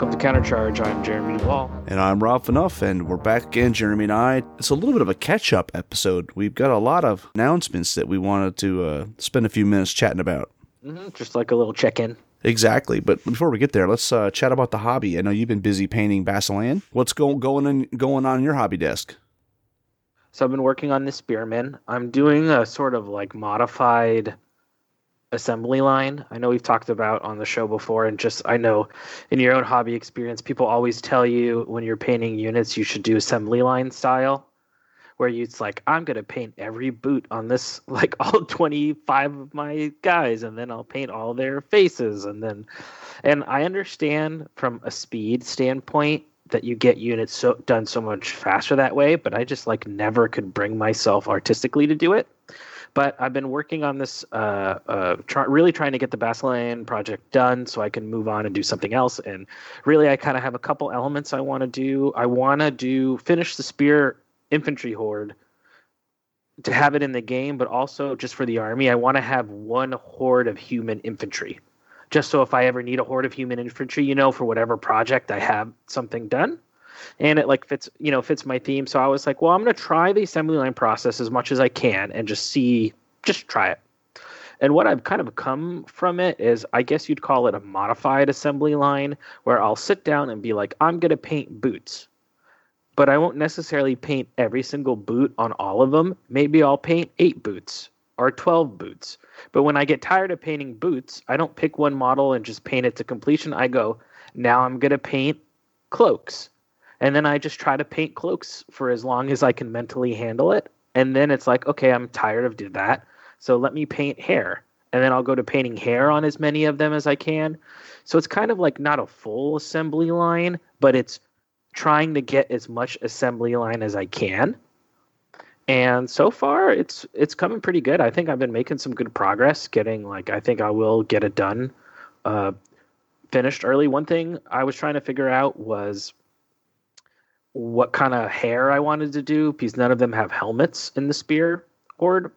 Welcome to Countercharge. I'm Jeremy Duvall. And I'm Rob Fanough, and we're back again, Jeremy and I. It's a little bit of a catch up episode. We've got a lot of announcements that we wanted to uh, spend a few minutes chatting about. Mm-hmm, just like a little check in. Exactly. But before we get there, let's uh, chat about the hobby. I know you've been busy painting Basilean. What's go- going, in, going on in your hobby desk? So I've been working on this Spearman. I'm doing a sort of like modified assembly line. I know we've talked about on the show before, and just I know in your own hobby experience, people always tell you when you're painting units, you should do assembly line style, where you, it's like I'm gonna paint every boot on this, like all 25 of my guys, and then I'll paint all their faces, and then, and I understand from a speed standpoint that you get units so done so much faster that way, but I just like never could bring myself artistically to do it. But I've been working on this, uh, uh, try, really trying to get the Basilean project done so I can move on and do something else. And really, I kind of have a couple elements I want to do. I want to do finish the spear infantry horde to have it in the game, but also just for the army, I want to have one horde of human infantry. Just so if I ever need a horde of human infantry, you know, for whatever project I have something done and it like fits you know fits my theme. So i was like well i'm going to try the assembly line process as much as i can and just see just try it. And what i've kind of come from it is i guess you'd call it a modified assembly line where i'll sit down and be like i'm going to paint boots. But i won't necessarily paint every single boot on all of them. Maybe i'll paint eight boots or 12 boots. But when i get tired of painting boots i don't pick one model and just paint it to completion. I go now i'm going to paint cloaks and then I just try to paint cloaks for as long as I can mentally handle it. And then it's like, okay, I'm tired of doing that, so let me paint hair, and then I'll go to painting hair on as many of them as I can. So it's kind of like not a full assembly line, but it's trying to get as much assembly line as I can. And so far, it's it's coming pretty good. I think I've been making some good progress. Getting like, I think I will get it done, uh, finished early. One thing I was trying to figure out was what kind of hair I wanted to do because none of them have helmets in the spear horde.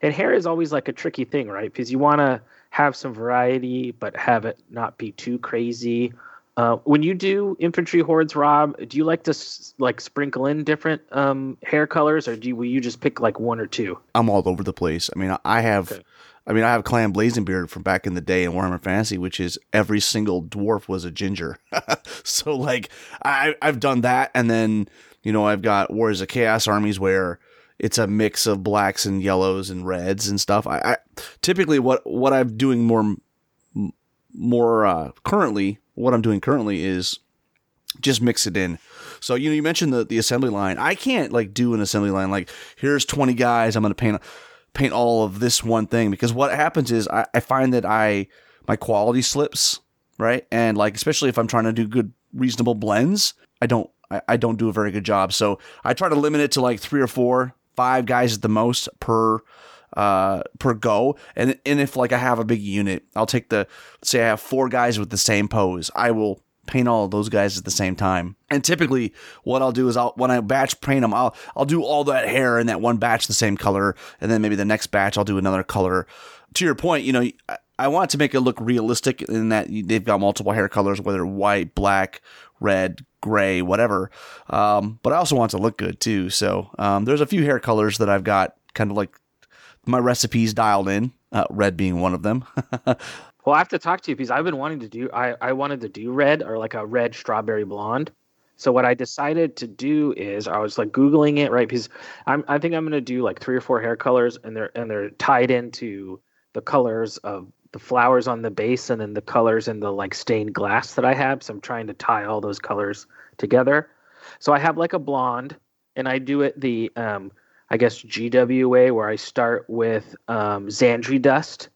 And hair is always like a tricky thing, right? Because you want to have some variety, but have it not be too crazy. Uh, when you do infantry hordes, Rob, do you like to like sprinkle in different um, hair colors, or do you, will you just pick like one or two? I'm all over the place. I mean, I have okay. I mean, I have Clan Blazingbeard from back in the day in Warhammer Fantasy, which is every single dwarf was a ginger. so like I I've done that, and then you know I've got Warriors of Chaos armies where it's a mix of blacks and yellows and reds and stuff. I, I typically what what I'm doing more more uh, currently, what I'm doing currently is just mix it in. So you know you mentioned the the assembly line. I can't like do an assembly line like here's 20 guys I'm going to paint paint all of this one thing because what happens is I, I find that I my quality slips right and like especially if I'm trying to do good reasonable blends I don't I, I don't do a very good job so I try to limit it to like three or four five guys at the most per uh, per go. And and if like I have a big unit, I'll take the say I have four guys with the same pose. I will paint all those guys at the same time. And typically, what I'll do is I'll when I batch paint them, I'll I'll do all that hair in that one batch the same color, and then maybe the next batch I'll do another color. To your point, you know, I, I want to make it look realistic in that they've got multiple hair colors, whether white, black, red, gray, whatever. Um, but I also want to look good too. So um, there's a few hair colors that I've got kind of like my recipes dialed in. Uh, red being one of them. Well, I have to talk to you because I've been wanting to do. I I wanted to do red or like a red strawberry blonde. So what I decided to do is I was like googling it right because I'm I think I'm gonna do like three or four hair colors and they're and they're tied into the colors of the flowers on the base and then the colors in the like stained glass that I have. So I'm trying to tie all those colors together. So I have like a blonde and I do it the um I guess GWA where I start with um, Zandri dust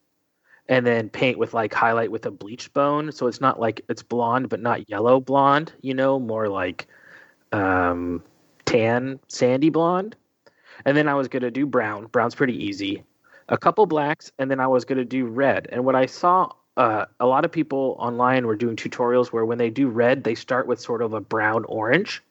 and then paint with like highlight with a bleached bone. So it's not like it's blonde, but not yellow blonde, you know, more like um, tan, sandy blonde. And then I was going to do brown. Brown's pretty easy. A couple blacks, and then I was going to do red. And what I saw, uh, a lot of people online were doing tutorials where when they do red, they start with sort of a brown orange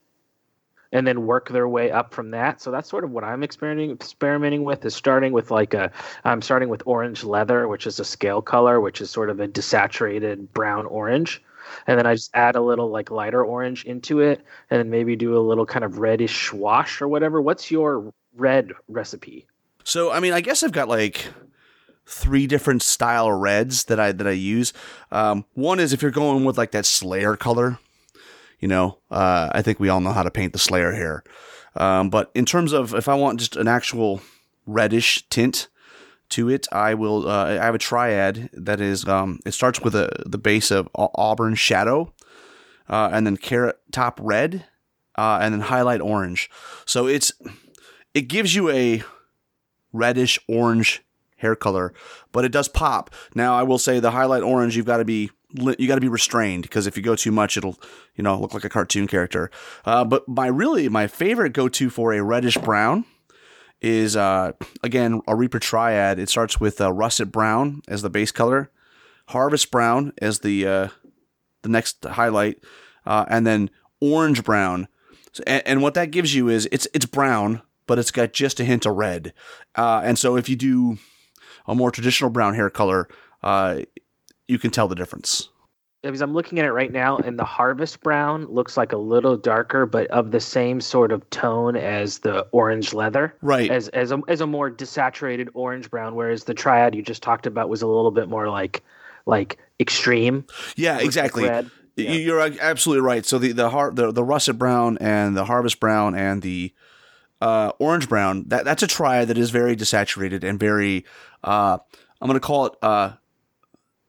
and then work their way up from that. So that's sort of what I'm experimenting experimenting with is starting with like a I'm starting with orange leather, which is a scale color, which is sort of a desaturated brown orange. And then I just add a little like lighter orange into it and then maybe do a little kind of reddish wash or whatever. What's your red recipe? So I mean, I guess I've got like three different style reds that I that I use. Um, one is if you're going with like that Slayer color, you know, uh, I think we all know how to paint the Slayer hair. Um, but in terms of if I want just an actual reddish tint to it, I will. Uh, I have a triad that is. Um, it starts with a the base of auburn shadow, uh, and then carrot top red, uh, and then highlight orange. So it's it gives you a reddish orange hair color, but it does pop. Now I will say the highlight orange you've got to be you got to be restrained because if you go too much, it'll you know look like a cartoon character. Uh, but my really my favorite go to for a reddish brown is uh, again a Reaper Triad. It starts with uh, russet brown as the base color, harvest brown as the uh, the next highlight, uh, and then orange brown. And, and, what that gives you is it's it's brown, but it's got just a hint of red. Uh, and so if you do a more traditional brown hair color, uh, you can tell the difference. Because I'm looking at it right now, and the harvest brown looks like a little darker, but of the same sort of tone as the orange leather. Right. As as a as a more desaturated orange brown, whereas the triad you just talked about was a little bit more like like extreme. Yeah, exactly. Red. Yeah. You're absolutely right. So the the, har- the the russet brown and the harvest brown and the uh, orange brown that that's a triad that is very desaturated and very uh, I'm going to call it uh,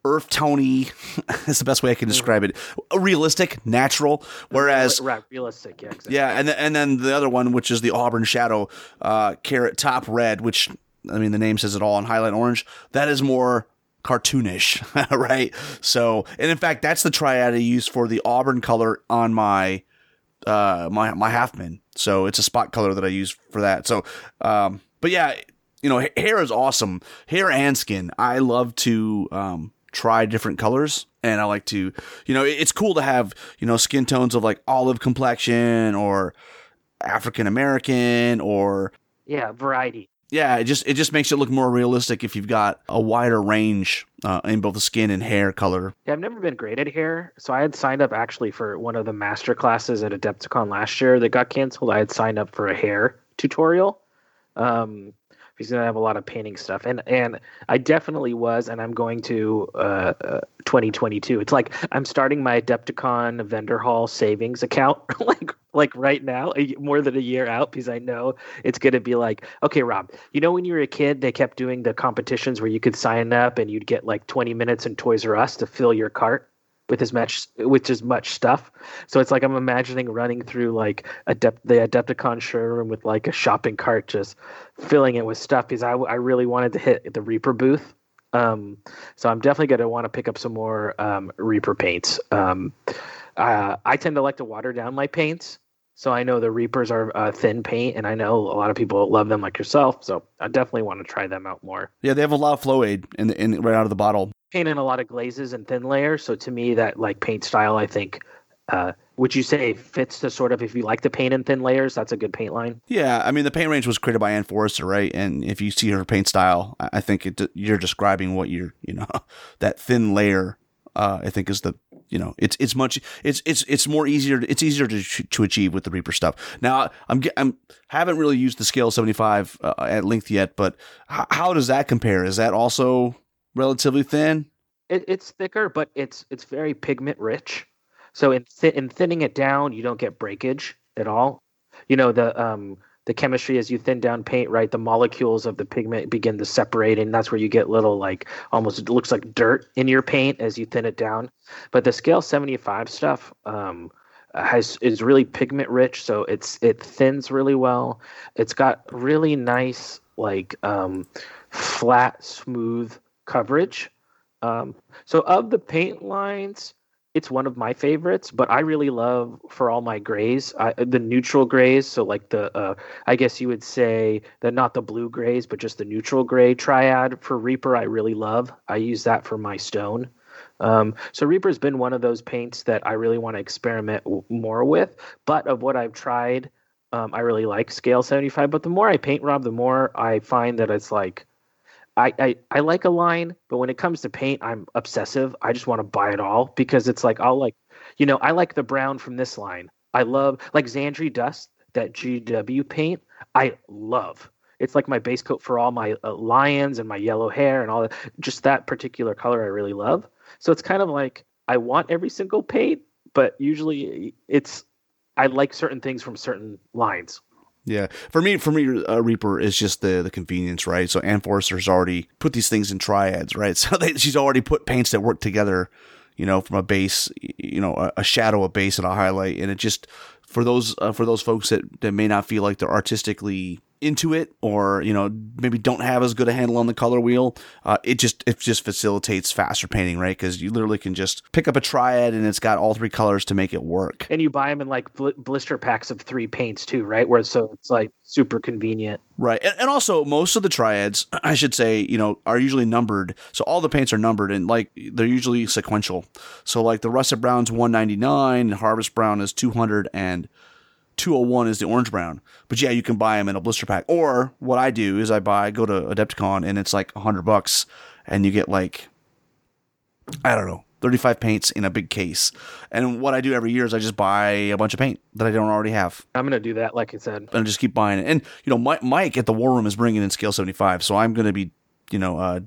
earth tony is the best way I can describe it. Realistic, natural. Whereas right, realistic, yeah, exactly. yeah, and then, and then the other one, which is the auburn shadow, uh, carrot top red, which I mean the name says it all, and highlight orange. That is more cartoonish, right? So, and in fact, that's the triad I use for the auburn color on my uh my my halfman. So it's a spot color that I use for that. So, um, but yeah, you know, hair is awesome. Hair and skin. I love to um try different colors and I like to, you know, it's cool to have, you know, skin tones of like olive complexion or African American or yeah, variety. Yeah, it just it just makes it look more realistic if you've got a wider range uh, in both the skin and hair color. Yeah, I've never been great at hair, so I had signed up actually for one of the master classes at Adepticon last year that got canceled. I had signed up for a hair tutorial. Um, he's to have a lot of painting stuff. And and i definitely was and i'm going to uh, uh, 2022 it's like i'm starting my adepticon vendor hall savings account like like right now more than a year out because i know it's to be like okay rob you know when you were a kid they kept doing the competitions where you could sign up and you'd get like 20 minutes in toys r us to fill your cart with as much with as much stuff. So it's like I'm imagining running through like Adept, the Adepticon showroom with like a shopping cart, just filling it with stuff because I, I really wanted to hit the Reaper booth. Um, so I'm definitely going to want to pick up some more um, Reaper paints. Um, uh, I tend to like to water down my paints. So I know the Reapers are uh, thin paint, and I know a lot of people love them like yourself. So I definitely want to try them out more. Yeah, they have a lot of flow aid in, the, in right out of the bottle paint in a lot of glazes and thin layers. So to me, that like paint style, I think, uh, would you say fits the sort of if you like to paint in thin layers, that's a good paint line. Yeah, I mean the paint range was created by Anne Foerster, right? And if you see her paint style, I think it, you're describing what you're, you know, that thin layer. Uh, I think is the you know it's it's much it's it's it's more easier it's easier to to achieve with the Reaper stuff. Now I'm I'm haven't really used the scale 75 uh, at length yet, but how does that compare? Is that also relatively thin? It, it's thicker, but it's it's very pigment rich. So in th- in thinning it down, you don't get breakage at all. You know the um the chemistry as you thin down paint, right? The molecules of the pigment begin to separate, and that's where you get little like almost it looks like dirt in your paint as you thin it down. But the scale seventy five stuff um, has is really pigment rich, so it's it thins really well. It's got really nice like um, flat, smooth coverage. Um, so of the paint lines, it's one of my favorites, but I really love for all my grays, I, the neutral grays. So like the, uh, I guess you would say that not the blue grays, but just the neutral gray triad for Reaper. I really love. I use that for my stone. Um, so Reaper's been one of those paints that I really want to experiment w- more with. But of what I've tried, um, I really like Scale 75. But the more I paint, Rob, the more I find that it's like I, I, I like a line, but when it comes to paint, I'm obsessive. I just want to buy it all because it's like I'll like, you know, I like the brown from this line. I love like Zandri Dust, that GW paint. I love. It's like my base coat for all my uh, lions and my yellow hair and all that. Just that particular color I really love. So it's kind of like I want every single paint, but usually it's I like certain things from certain lines. Yeah, for me, for me, uh, Reaper is just the the convenience, right? So Anne Foerster's already put these things in triads, right? So they, she's already put paints that work together, you know, from a base, you know, a, a shadow, a base, and a highlight, and it just for those uh, for those folks that that may not feel like they're artistically into it or you know maybe don't have as good a handle on the color wheel uh, it just it just facilitates faster painting right? Because you literally can just pick up a triad and it's got all three colors to make it work. And you buy them in like bl- blister packs of three paints too right? Where so it's like super convenient. Right. And, and also most of the triads i should say you know are usually numbered. So all the paints are numbered and like they're usually sequential. So like the russet brown's 199 and harvest brown is 200 and 201 is the orange brown. But yeah, you can buy them in a blister pack. Or what I do is I buy, go to Adepticon and it's like 100 bucks and you get like, I don't know, 35 paints in a big case. And what I do every year is I just buy a bunch of paint that I don't already have. I'm going to do that, like I said. And just keep buying it. And, you know, Mike at the War Room is bringing in Scale 75. So I'm going to be, you know, uh,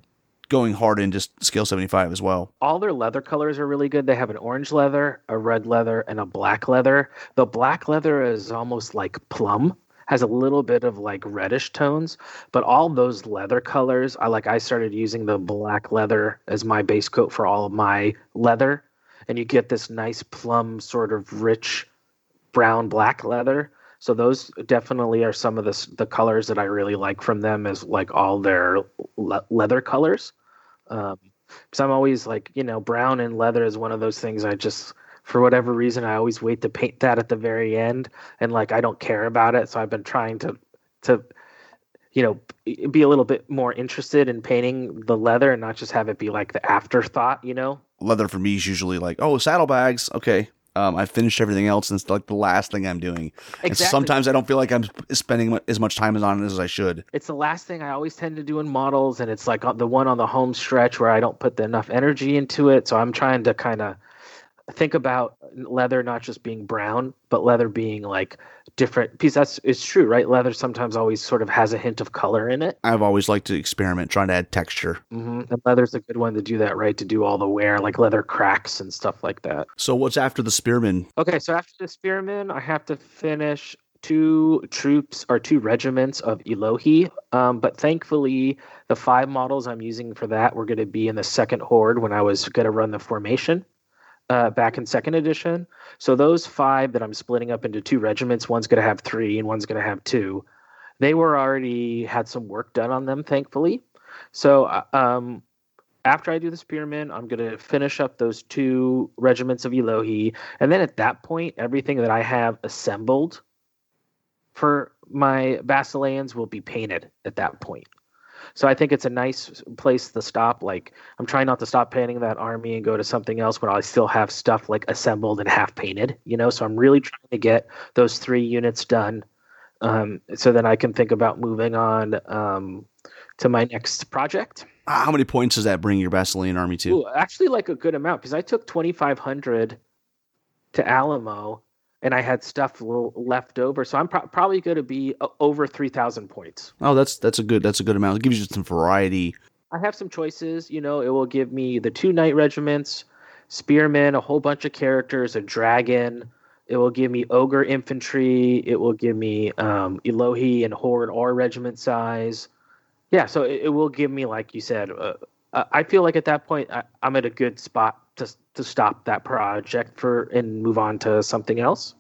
going hard in just scale 75 as well. All their leather colors are really good. They have an orange leather, a red leather, and a black leather. The black leather is almost like plum, has a little bit of like reddish tones, but all those leather colors, I like I started using the black leather as my base coat for all of my leather and you get this nice plum sort of rich brown black leather. So those definitely are some of the the colors that I really like from them is like all their le- leather colors. Um, because I'm always like, you know, brown and leather is one of those things I just, for whatever reason, I always wait to paint that at the very end, and like I don't care about it. So I've been trying to, to, you know, be a little bit more interested in painting the leather and not just have it be like the afterthought, you know. Leather for me is usually like, oh, saddlebags, okay, um, I finished everything else, and it's like the last thing I'm doing. Exactly. And sometimes I don't feel like I'm spending as much time on it as I should. It's the last thing I always tend to do in models, and it's like the one on the home stretch where I don't put enough energy into it. So I'm trying to kind of think about leather not just being brown, but leather being like different because that's it's true, right? Leather sometimes always sort of has a hint of color in it. I've always liked to experiment, trying to add texture. Mm-hmm. And leather's a good one to do that, right? To do all the wear, like leather cracks and stuff like that. So what's after the spearman? Okay, so after the spearman, I have to finish two troops or two regiments of Elohi. Um, but thankfully, the five models I'm using for that were going to be in the second horde when I was going to run the formation uh, back in second edition. So those five that I'm splitting up into two regiments, one's going to have three and one's going to have two. They were already had some work done on them, thankfully. So uh, um, after I do the spearmen, I'm going to finish up those two regiments of Elohi, and then at that point, everything that I have assembled for my Basileans will be painted at that point. So I think it's a nice place to stop. Like I'm trying not to stop painting that army and go to something else, but I still have stuff like assembled and half painted. You know, so I'm really trying to get those three units done, um, so then I can think about moving on um, to my next project. How many points does that bring your Basilean army to? Ooh, actually, like a good amount because I took 2,500 to Alamo and I had stuff left over. So I'm pro- probably going to be over 3,000 points. Oh, that's that's a good that's a good amount. It gives you some variety. I have some choices. You know, it will give me the two knight regiments, spearmen, a whole bunch of characters, a dragon. It will give me ogre infantry. It will give me um, Elohi and horde or regiment size. Yeah, so it, it will give me, like you said, uh, I feel like at that point I, I'm at a good spot to to stop that project for and move on to something else.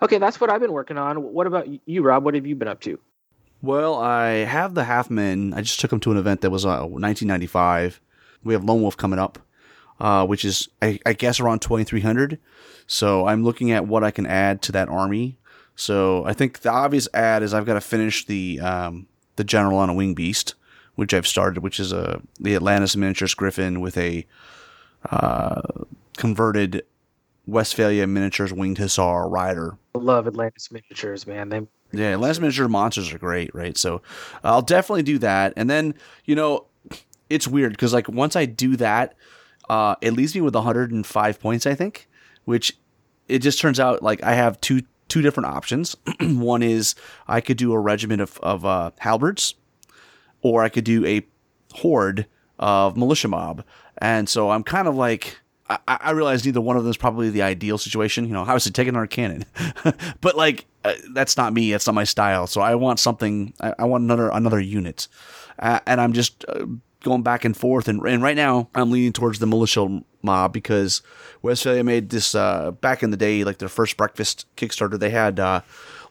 Okay, that's what I've been working on. What about you, Rob? What have you been up to? Well, I have the half men. I just took them to an event that was uh, 1995. We have Lone Wolf coming up, uh, which is I, I guess around 2300. So I'm looking at what I can add to that army. So I think the obvious add is I've got to finish the um, the general on a wing beast, which I've started, which is a the Atlantis miniatures Griffin with a uh, converted Westfalia miniatures winged hussar rider. I love Atlantis miniatures, man. They yeah, Atlantis miniature monsters are great, right? So I'll definitely do that, and then you know it's weird because like once I do that, uh, it leaves me with 105 points, I think, which it just turns out like I have two two different options. One is I could do a regiment of of uh, halberds, or I could do a horde of militia mob, and so I'm kind of like. I, I realize neither one of them is probably the ideal situation. You know, obviously taking our cannon, but like uh, that's not me. That's not my style. So I want something. I, I want another another unit, uh, and I'm just uh, going back and forth. And, and right now, I'm leaning towards the militia mob because Westfalia made this uh, back in the day, like their first breakfast Kickstarter. They had uh,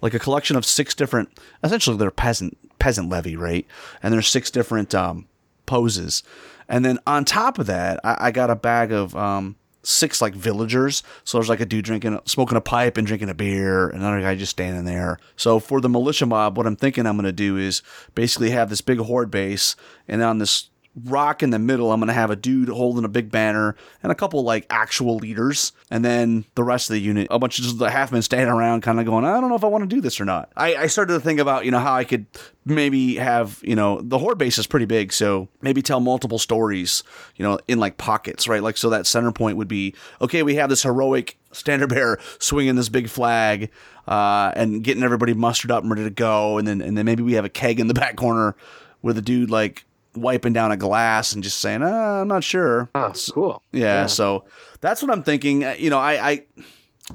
like a collection of six different, essentially, they're peasant peasant levy, right? And there's six different um, poses. And then on top of that, I, I got a bag of um, six like villagers. So there's like a dude drinking, smoking a pipe and drinking a beer, another guy just standing there. So for the militia mob, what I'm thinking I'm going to do is basically have this big horde base, and on this rock in the middle, I'm going to have a dude holding a big banner and a couple like actual leaders. And then the rest of the unit, a bunch of just the half men standing around kind of going, I don't know if I want to do this or not. I, I started to think about, you know, how I could maybe have, you know, the horde base is pretty big. So maybe tell multiple stories, you know, in like pockets, right? Like, so that center point would be, okay, we have this heroic standard bearer swinging this big flag, uh, and getting everybody mustered up and ready to go. And then, and then maybe we have a keg in the back corner with a dude like wiping down a glass and just saying, uh, "I'm not sure." Oh, cool. Yeah, yeah, so that's what I'm thinking. Uh, you know, I, I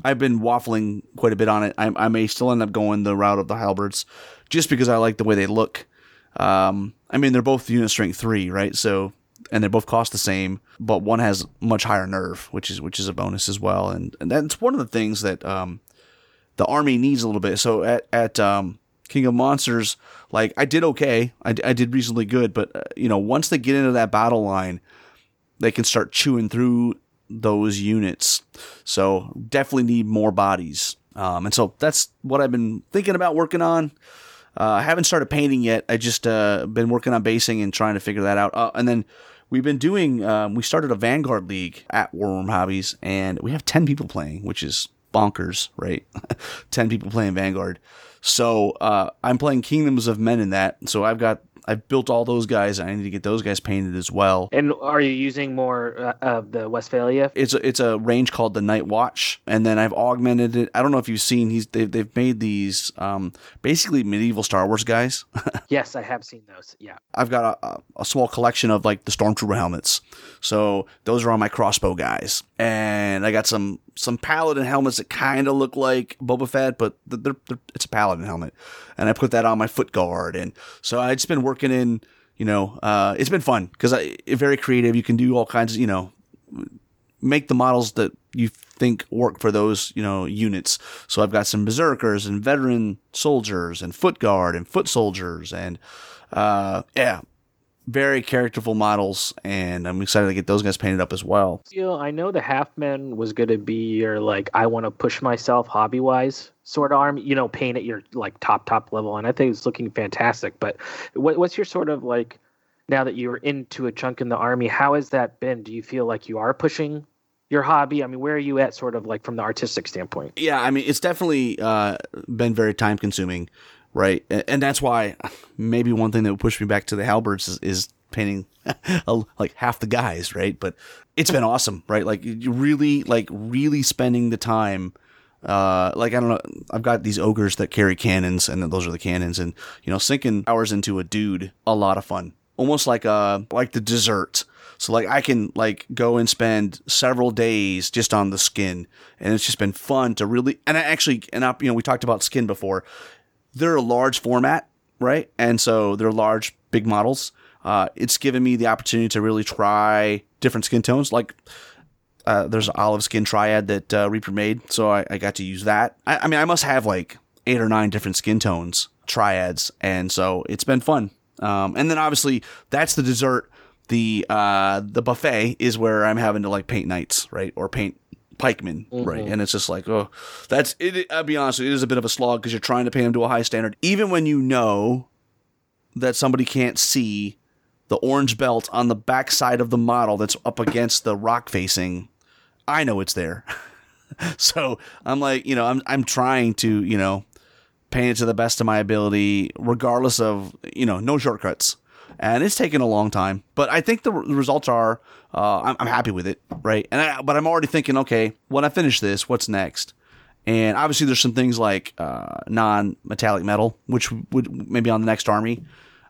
I've been waffling quite a bit on it. I, I, may still end up going the route of the halberds, just because I like the way they look. Um, I mean, they're both unit strength three, right? So, and they both cost the same, but one has much higher nerve, which is which is a bonus as well. And, and that's one of the things that um, the army needs a little bit. So at at um, King of Monsters, like I did okay, I, I did reasonably good, but uh, you know once they get into that battle line, they can start chewing through those units. So definitely need more bodies, um, and so that's what I've been thinking about working on. Uh, I haven't started painting yet. I just uh, been working on basing and trying to figure that out. Uh, and then we've been doing. Um, we started a Vanguard League at Warworm Hobbies, and we have ten people playing, which is bonkers, right? 10 people playing Vanguard. So uh, I'm playing Kingdoms of Men in that. So I've got I've built all those guys. I need to get those guys painted as well. And are you using more uh, of the Westfalia? It's a, it's a range called the Night Watch, and then I've augmented it. I don't know if you've seen he's they've, they've made these um, basically medieval Star Wars guys. yes, I have seen those. Yeah, I've got a, a small collection of like the stormtrooper helmets, so those are on my crossbow guys, and I got some some paladin helmets that kind of look like Boba Fett, but they're, they're, it's a paladin helmet, and I put that on my foot guard, and so I just been working in, you know, uh, it's been fun because very creative. You can do all kinds of, you know, make the models that you think work for those, you know, units. So I've got some berserkers and veteran soldiers and foot guard and foot soldiers and, uh, yeah, very characterful models, and I'm excited to get those guys painted up as well. I know the half Halfman was going to be your like I want to push myself hobby wise sort of arm. You know, paint at your like top top level, and I think it's looking fantastic. But what, what's your sort of like now that you're into a chunk in the army? How has that been? Do you feel like you are pushing your hobby? I mean, where are you at, sort of like from the artistic standpoint? Yeah, I mean, it's definitely uh, been very time consuming right? And that's why maybe one thing that would push me back to the halberds is, is painting like half the guys, right? But it's been awesome, right? Like really, like really spending the time. Uh, like I don't know, I've got these ogres that carry cannons, and those are the cannons, and you know, sinking hours into a dude, a lot of fun. Almost like uh, like the dessert. So like I can like go and spend several days just on the skin, and it's just been fun to really. And I actually, and I, you know, we talked about skin before they're a large format, right? And so they're large, big models. Uh, it's given me the opportunity to really try different skin tones. Like uh, there's an olive skin triad that uh, Reaper made, so I, I, got to use that. I, I, mean, I must have like eight or nine different skin tones triads, and so it's been fun. Um, and then obviously that's the dessert. the uh the buffet is where I'm having to like paint knights, right, or paint pikemen, mm-hmm. right, and it's just like oh, that's it. I'll be honest, it is a bit of a slog because you're trying to paint them to a high standard, even when you know that somebody can't see the orange belt on the back side of the model that's up against the rock facing. I know it's there. so I'm like, you know, I'm I'm trying to, you know, paint it to the best of my ability, regardless of, you know, no shortcuts. And it's taken a long time, but I think the, results are, uh, I'm, I'm, happy with it, right? And I, but I'm already thinking, okay, when I finish this, what's next? And obviously, there's some things like uh, non-metallic metal, which would maybe on the next army,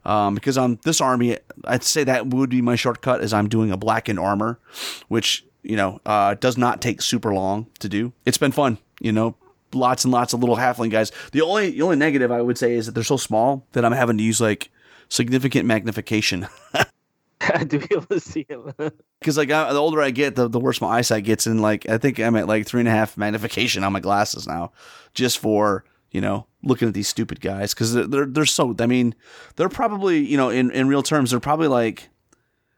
um, because on this army, I'd say that would be my shortcut, as I'm doing a blackened armor, which you know uh, does not take super long to do. It's been fun, you know, lots and lots of little halfling guys. The only the only negative I would say is that they're so small that I'm having to use like significant magnification. to be able to see him. Because like I, the older I get, the, the worse my eyesight gets, and like I think I'm at like three and a half magnification on my glasses now, just for you know looking at these stupid guys because they're, they're they're so. I mean, they're probably you know in in real terms they're probably like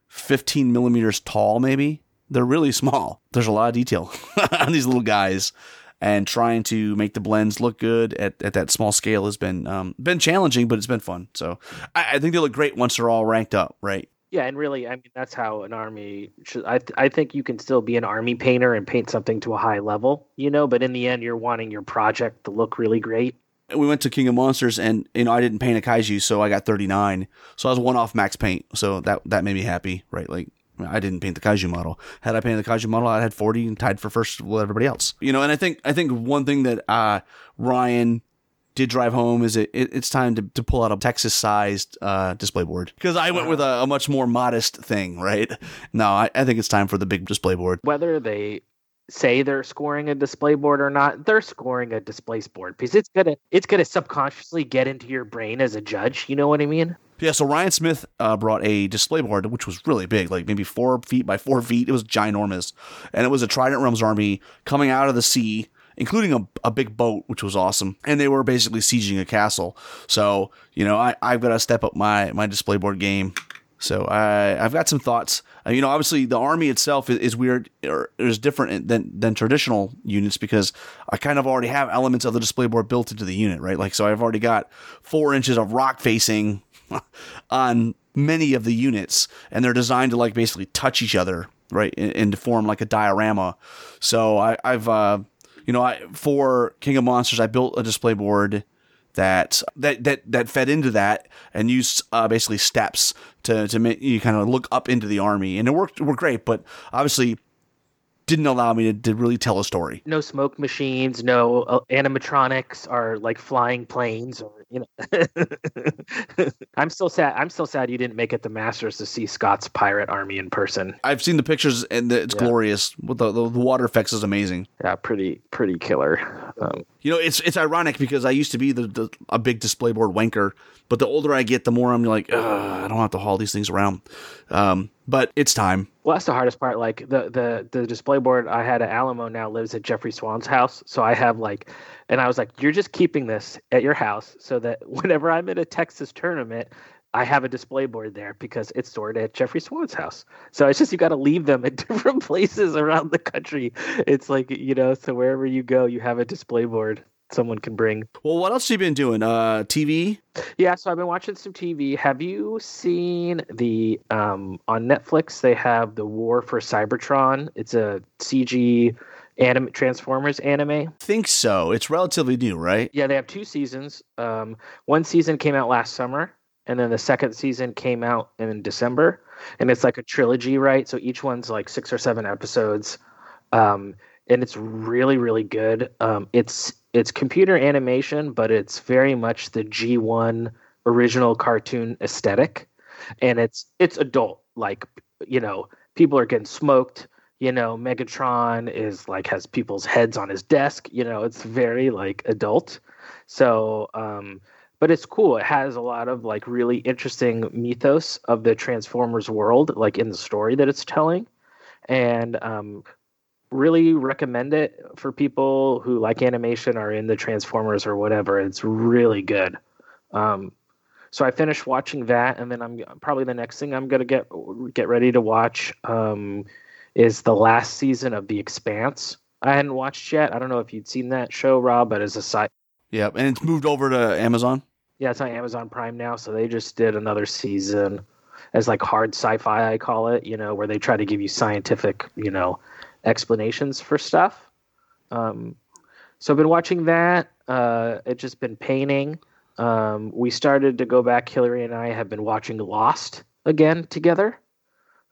15 millimeters tall, maybe. They're really small. There's a lot of detail on these little guys and trying to make the blends look good at, at that small scale has been um, been challenging, but it's been fun. So I, I, think they look great once they're all ranked up, right? Yeah, and really, I mean, that's how an army should. I th- I think you can still be an army painter and paint something to a high level, you know. But in the end, you're wanting your project to look really great. We went to King of Monsters, and you know, I didn't paint a kaiju, so I got 39. So I was one off max paint, so that that made me happy, right? Like I didn't paint the kaiju model. Had I painted the kaiju model, I had 40 and tied for first with everybody else. You know, and I think I think one thing that uh, Ryan did drive home is it, it it's time to, to pull out a Texas sized uh, display board because I went with a, a, much more modest thing, right? No, I, I think it's time for the big display board. Whether they say they're scoring a display board or not, they're scoring a display board because it's gonna it's gonna subconsciously get into your brain as a judge. You know what I mean? Yeah, so Ryan Smith uh, brought a display board, which was really big, like maybe four feet by four feet. It was ginormous. And it was a Trident Realms army coming out of the sea, including a, a big boat, which was awesome. And they were basically sieging a castle. So, you know, I, I've got to step up my, my display board game. So I, I've got some thoughts. Uh, you know, obviously the army itself is, is weird or is different than, than traditional units because I kind of already have elements of the display board built into the unit, right? Like, so I've already got four inches of rock facing on many of the units, and they're designed to like basically touch each other, right, and, and to form like a diorama. So I, have uh, you know, I for King of Monsters, I built a display board that that that that fed into that and used uh, basically steps to to make you kind of look up into the army, and it worked worked great. But obviously, didn't allow me to, to really tell a story. No smoke machines, no uh, animatronics or like flying planes or you know. I'm still sad. I'm still sad you didn't make it the Masters to see Scott's pirate army in person. I've seen the pictures and it's yeah. glorious. The, the, the water effects is amazing. Yeah, pretty pretty killer. Um, you know, it's it's ironic because I used to be the, the a big display board wanker, but the older I get, the more I'm like, I don't have to haul these things around. Um, but it's time. Well, that's the hardest part. Like the the the display board I had at Alamo now lives at Jeffrey Swan's house, so I have like, and I was like, you're just keeping this at your house so that whenever I'm at a Texas tournament, I have a display board there because it's stored at Jeffrey Swan's house. So it's just you got to leave them at different places around the country. It's like you know, so wherever you go, you have a display board someone can bring. Well, what else have you been doing? Uh, TV? Yeah, so I've been watching some TV. Have you seen the um on Netflix? They have the War for Cybertron. It's a CG anime Transformers anime. I think so. It's relatively new, right? Yeah, they have two seasons. Um, one season came out last summer, and then the second season came out in December. And it's like a trilogy, right? So each one's like six or seven episodes. Um, and it's really, really good. Um, it's it's computer animation, but it's very much the G1 original cartoon aesthetic, and it's it's adult. Like you know, people are getting smoked. You know, Megatron is like has people's heads on his desk. You know, it's very like adult. So, um, but it's cool. It has a lot of like really interesting mythos of the Transformers world, like in the story that it's telling, and um, really recommend it for people who like animation or in the Transformers or whatever. It's really good. Um, so I finished watching that, and then I'm probably the next thing I'm gonna get get ready to watch um, is the last season of The Expanse. I hadn't watched yet. I don't know if you'd seen that show, Rob, but as a side, Yeah, and it's moved over to Amazon. yeah, it's on Amazon Prime now. So they just did another season as like hard sci-fi, I call it. You know, where they try to give you scientific, you know, explanations for stuff. Um, so I've been watching that. Uh, it's just been painting. Um, we started to go back. Hillary and I have been watching Lost again together,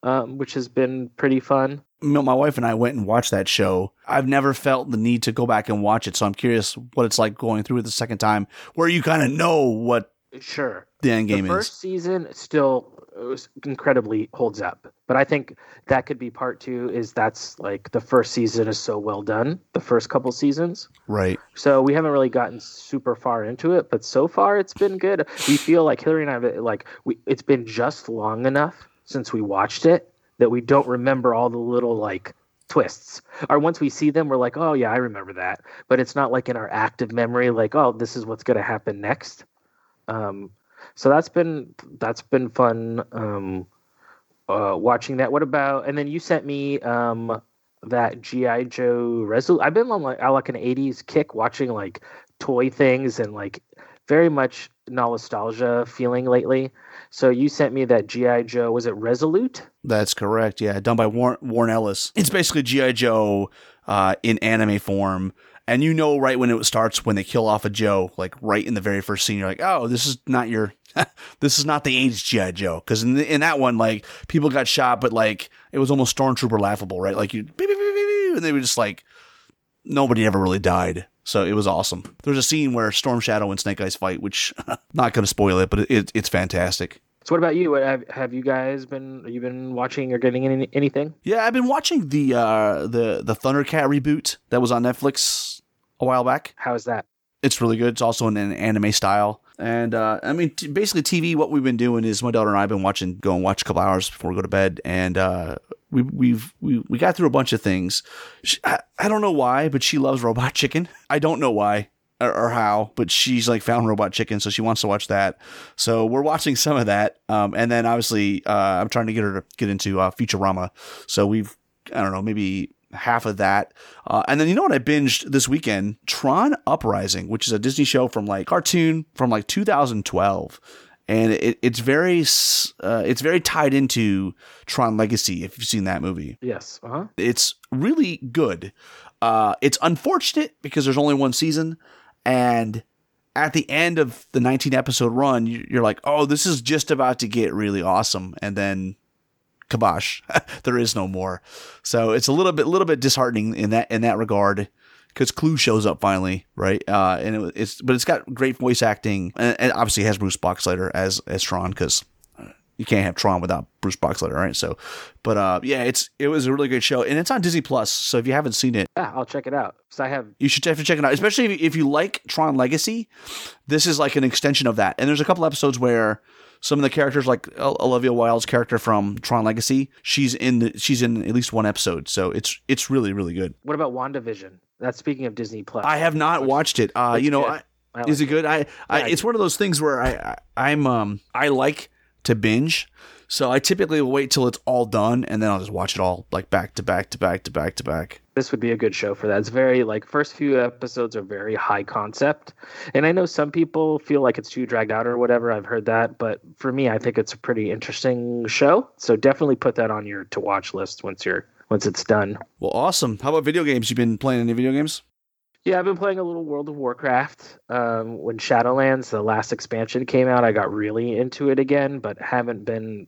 um, which has been pretty fun. You know, My wife and I went and watched that show. I've never felt the need to go back and watch it, so I'm curious what it's like going through it the second time, where you kind of know what Sure. the end game is the first is. season still incredibly holds up. But i think that could be part two is that's like the first season is so well done the first couple seasons. Right. so we haven't really gotten super far into it but so far it's been good. We feel like hillary and i have like we it's been just long enough since we watched it that we don't remember all the little like twists. Or once we see them we're like oh yeah i remember that. But it's not like in our active memory like oh this is what's going to happen next. Um, so that's been that's been fun um, uh, watching that. What about and then you sent me um, that GI Joe Resol. I've been on like like an '80s kick watching like toy things and like very much nostalgia feeling lately. So you sent me that GI Joe. Was it Resolute? That's correct. Yeah, done by Warren, Warren Ellis. It's basically GI Joe uh, in anime form, and you know right when it starts when they kill off a Joe, like right in the very first scene. You're like, oh, this is not your, this is not the age GI Joe, because in the, in that one, like people got shot, but like it was almost stormtrooper laughable, right? Like you, beep, beep, beep, beep, beep, and they were just like nobody ever really died. So it was awesome. There's a scene where Storm Shadow and Snake Eyes fight, which not going to spoil it, but it, it, it's fantastic. So what about you? What have have you guys been? Have you been watching or getting any, anything? Yeah, I've been watching the uh, the the Thundercat reboot that was on Netflix a while back. How's that? It's really good. It's also in an anime style, and uh, I mean, t- basically, TV. What we've been doing is my daughter and I have been watching, go and watch a couple hours before we go to bed, and uh, we we've we, we got through a bunch of things. She, I, I don't know why, but she loves Robot Chicken. I don't know why or, how, but she's like found Robot Chicken, so she wants to watch that. So we're watching some of that, um, and then obviously uh, I'm trying to get her to get into uh, Futurama. So we've I don't know maybe half of that, uh, and then you know what I binged this weekend? Tron Uprising, which is a Disney show from like cartoon from like 2012. And it, it's very uh, it's very tied into Tron Legacy. If you've seen that movie, Yes. Uh huh. it's really good. Uh, it's unfortunate because there's only one season, and at the end of the 19 episode run, you're like, oh, this is just about to get really awesome, and then kabosh, there is no more. So it's a little bit, little bit disheartening in that in that regard. Because Clu shows up finally, right? Uh, and it, it's but it's got great voice acting, and, and obviously has Bruce Boxleitner as as Tron because you can't have Tron without Bruce Boxleitner, right? So, but uh, yeah, it's it was a really good show, and it's on Disney Plus. So if you haven't seen it, Yeah, I'll check it out. So I have you should definitely check it out. Especially if, if you like Tron Legacy, this is like an extension of that. And there's a couple episodes where some of the characters, like Olivia Wilde's character from Tron Legacy, she's in the, she's in at least one episode. So it's it's really really good. What about WandaVision? That's speaking of Disney Plus. I have not watched it. Uh, you know. I, I is it good? I, I Yeah, I it's one of those things where I, I I'm um I like to binge. So I typically will wait till it's all done and then I'll just watch it all like back to back to back to back to back. this would be a good show for that. It's very like first few episodes are very high concept, and I know some people feel like it's too dragged out or whatever. I've heard that, but for me, I think it's a pretty interesting show. So definitely put that on your to watch list once you're once it's done. Well, awesome. How about video games? You've been playing any video games? Yeah, I've been playing a little World of Warcraft. Um, when Shadowlands, the last expansion came out, I got really into it again, but haven't been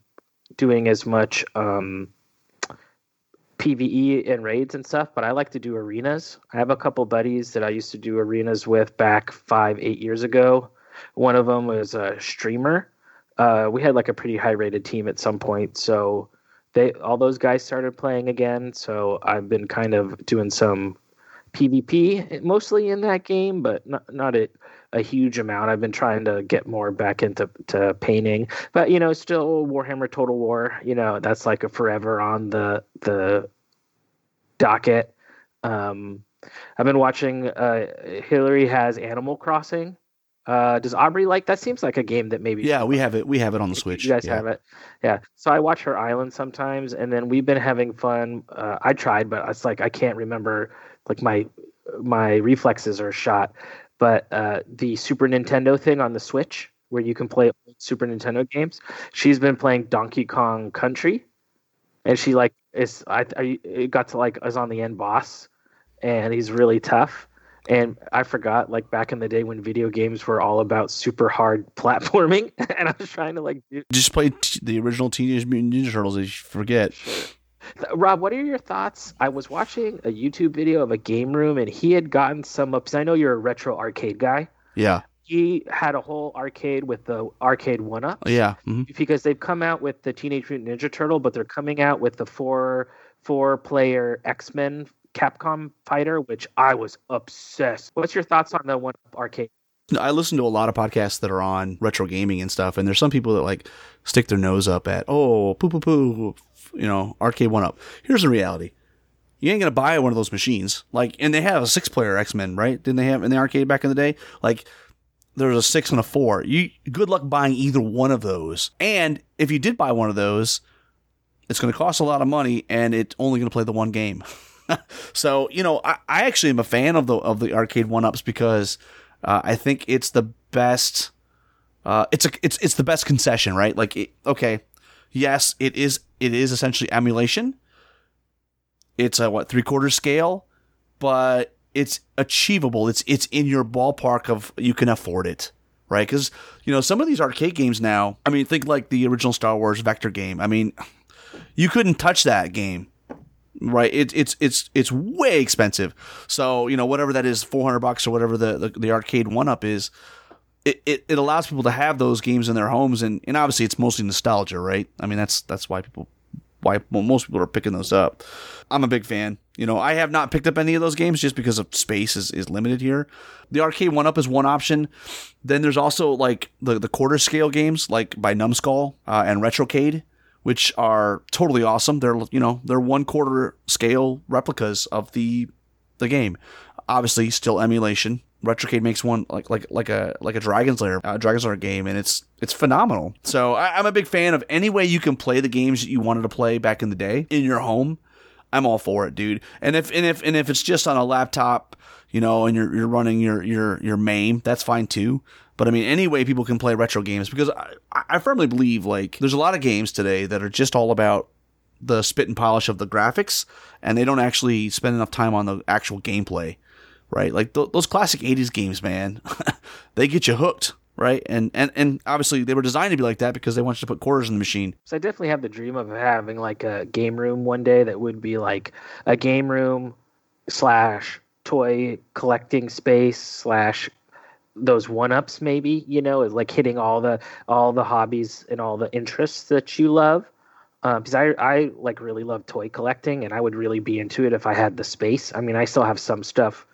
doing as much um, PVE and raids and stuff. But I like to do arenas. I have a couple buddies that I used to do arenas with back five, eight years ago. One of them was a streamer. Uh, we had like a pretty high rated team at some point, so they all those guys started playing again. So I've been kind of doing some PvP mostly in that game, but not not a, a huge amount. I've been trying to get more back into to painting, but you know, still Warhammer Total War. You know, that's like a forever on the the docket. Um, I've been watching. Uh, Hillary has Animal Crossing, Uh, does Aubrey like that? Seems like a game that maybe. Yeah, we have it. We have it on the Switch. You guys yeah. have it. Yeah. So I watch her island sometimes, and then we've been having fun. Uh, I tried, but it's like I can't remember. Like my my reflexes are shot. But uh, the Super Nintendo thing on the Switch, where you can play Super Nintendo games, she's been playing Donkey Kong Country, and she like is I, I it got to like is on the end boss, and he's really tough and I forgot, like back in the day when video games were all about super hard platforming, and I was trying to like do. Just play t- the original Teenage Mutant Ninja Turtles. If you forget. Rob, what are your thoughts? I was watching a YouTube video of a game room, and he had gotten some up. I know you're a retro arcade guy. Yeah. He had a whole arcade with the arcade one up. Yeah. Mm-hmm. Because they've come out with the Teenage Mutant Ninja Turtle, but they're coming out with the four four player X Men Capcom fighter, which I was obsessed. What's your thoughts on the one up arcade? I listen to a lot of podcasts that are on retro gaming and stuff, and there's some people that like stick their nose up at, oh, poo poo poo, you know, arcade one up. Here's the reality. You ain't gonna buy one of those machines. Like, and they have a six player X Men, right? Didn't they have in the arcade back in the day? Like, there's a six and a four. You good luck buying either one of those. And if you did buy one of those, it's gonna cost a lot of money, and it's only gonna play the one game. so you know, I, I, actually am a fan of the of the arcade one ups because uh, I think it's the best. Uh, it's a it's it's the best concession, right? Like, it, okay, yes, it is it is essentially emulation. It's a what three quarter scale, but it's achievable. It's it's in your ballpark of you can afford it, right? Because you know some of these arcade games now. I mean, think like the original Star Wars Vector game. I mean, you couldn't touch that game right? It's it's it's it's way expensive. So you know whatever that is, four hundred bucks or whatever the, the, the arcade one up is. It, it, it allows people to have those games in their homes and, and obviously it's mostly nostalgia, right? I mean that's that's why people why well, most people are picking those up. I'm a big fan. You know, I have not picked up any of those games just because of space is, is limited here. The arcade one up is one option. Then there's also like the, the quarter scale games like by Numskull uh, and Retrocade which are totally awesome. They're you know they're one quarter scale replicas of the the game. Obviously, still emulation. Retrocade makes one like like like a like a Dragon's Lair uh, Dragon's Lair game, and it's it's phenomenal. So I, I'm a big fan of any way you can play the games that you wanted to play back in the day in your home. I'm all for it, dude. And if and if and if it's just on a laptop, you know, and you're you're running your your your MAME, that's fine too. But I mean, any way people can play retro games because I, I firmly believe like there's a lot of games today that are just all about the spit and polish of the graphics, and they don't actually spend enough time on the actual gameplay, right? Like th- those classic '80s games, man, they get you hooked, right? And and and obviously they were designed to be like that because they want you to put quarters in the machine. So I definitely have the dream of having like a game room one day that would be like a game room slash toy collecting space slash those one ups maybe you know is like hitting all the all the hobbies and all the interests that you love because uh, I I like really love toy collecting and I would really be into it if I had the space. I mean, I still have some stuff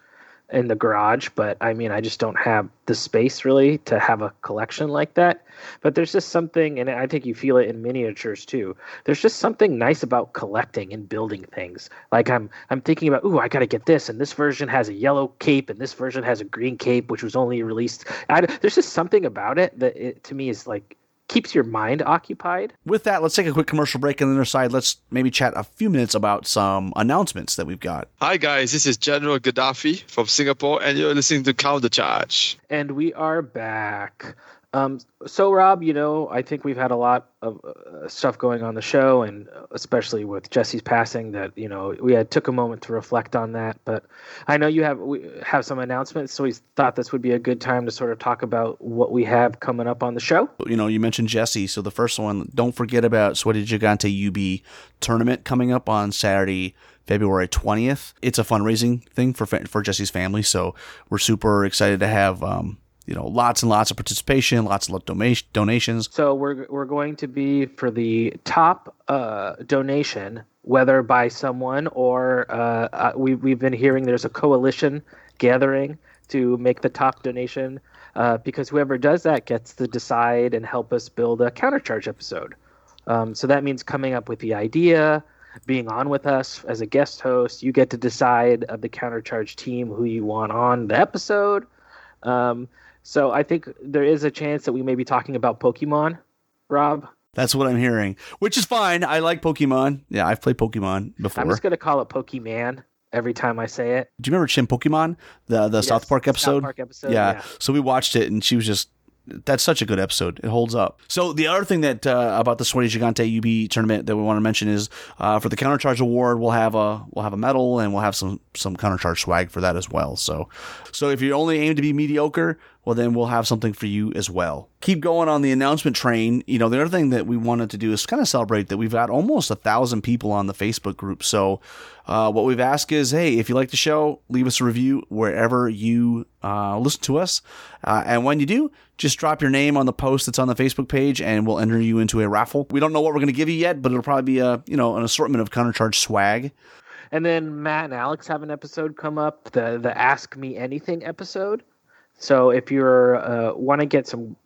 in the garage, but I mean, I just don't have the space really to have a collection like that. But there's just something, and I think you feel it in miniatures too. There's just something nice about collecting and building things. Like I'm, I'm thinking about, ooh, I got to get this, and this version has a yellow cape, and this version has a green cape, which was only released. I, there's just something about it that it, to me is like keeps your mind occupied. With that, let's take a quick commercial break, and then the other side, let's maybe chat a few minutes about some announcements that we've got. Hi, guys. This is General Gaddafi from Singapore, and you're listening to Counter Charge. And we are back. Um, so, Rob, you know, I think we've had a lot of uh, stuff going on the show, and especially with Jesse's passing, that you know we had took a moment to reflect on that. But I know you have we have some announcements, so we thought this would be a good time to sort of talk about what we have coming up on the show. You know, you mentioned Jesse, so the first one, don't forget about Sweaty Gigante UB tournament coming up on Saturday. February 20th. It's a fundraising thing for for Jesse's family, so we're super excited to have um, you know, lots and lots of participation, lots of donations. So we're we're going to be for the top uh, donation, whether by someone or uh, uh, we we've been hearing there's a coalition gathering to make the top donation. Uh, because whoever does that gets to decide and help us build a countercharge episode. Um, so that means coming up with the idea, being on with us as a guest host. You get to decide of the countercharge team who you want on the episode. Um, So I think there is a chance that we may be talking about Pokemon, Rob. That's what I'm hearing, which is fine. I like Pokemon. Yeah, I've played Pokemon before. I'm just gonna call it Pokemon every time I say it. Do you remember Chinpokomon, the the Yes, South Park episode? South Park episode. yeah. yeah. So we watched it, and she was just. That's such a good episode. It holds up. So the other thing that uh, about the Sweaty Gigante UB tournament that we want to mention is uh, for the countercharge award, we'll have a we'll have a medal and we'll have some some countercharge swag for that as well. So so if you only aim to be mediocre, well then we'll have something for you as well. Keep going on the announcement train. You know the other thing that we wanted to do is kind of celebrate that we've got almost a thousand people on the Facebook group. So uh, what we've asked is, hey, if you like the show, leave us a review wherever you uh, listen to us, uh, and when you do, just drop your name on the post that's on the Facebook page, and we'll enter you into a raffle. We don't know what we're going to give you yet, but it'll probably be a you know an assortment of countercharge swag. And then Matt and Alex have an episode come up, the the Ask Me Anything episode. So if you're uh, want to get some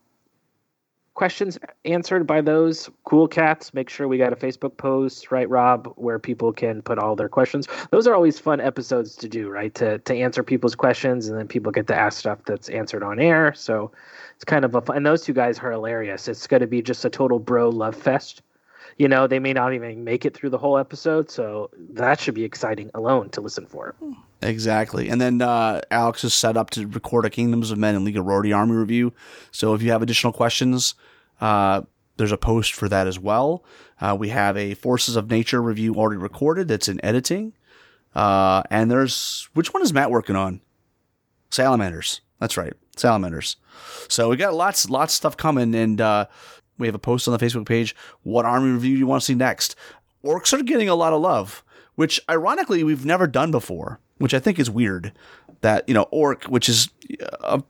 questions answered by those cool cats, make sure we got a Facebook post, right, Rob, where people can put all their questions. Those are always fun episodes to do, right? To to answer people's questions, and then people get to ask stuff that's answered on air. So it's kind of a fun. And those two guys are hilarious. It's going to be just a total bro love fest. You know, they may not even make it through the whole episode, so that should be exciting alone to listen for. Exactly. And then uh, Alex is set up to record a Kingdoms of Men and League of Rhordia Army review. So if you have additional questions, uh, there's a post for that as well. Uh, we have a Forces of Nature review already recorded that's in editing. Uh, and there's, which one is Matt working on? Salamanders. That's right. Salamanders. So we got lots, lots of stuff coming. And uh, we have a post on the Facebook page. What army review you want to see next? Orcs are getting a lot of love, which ironically we've never done before, which I think is weird. That you know, orc, which is a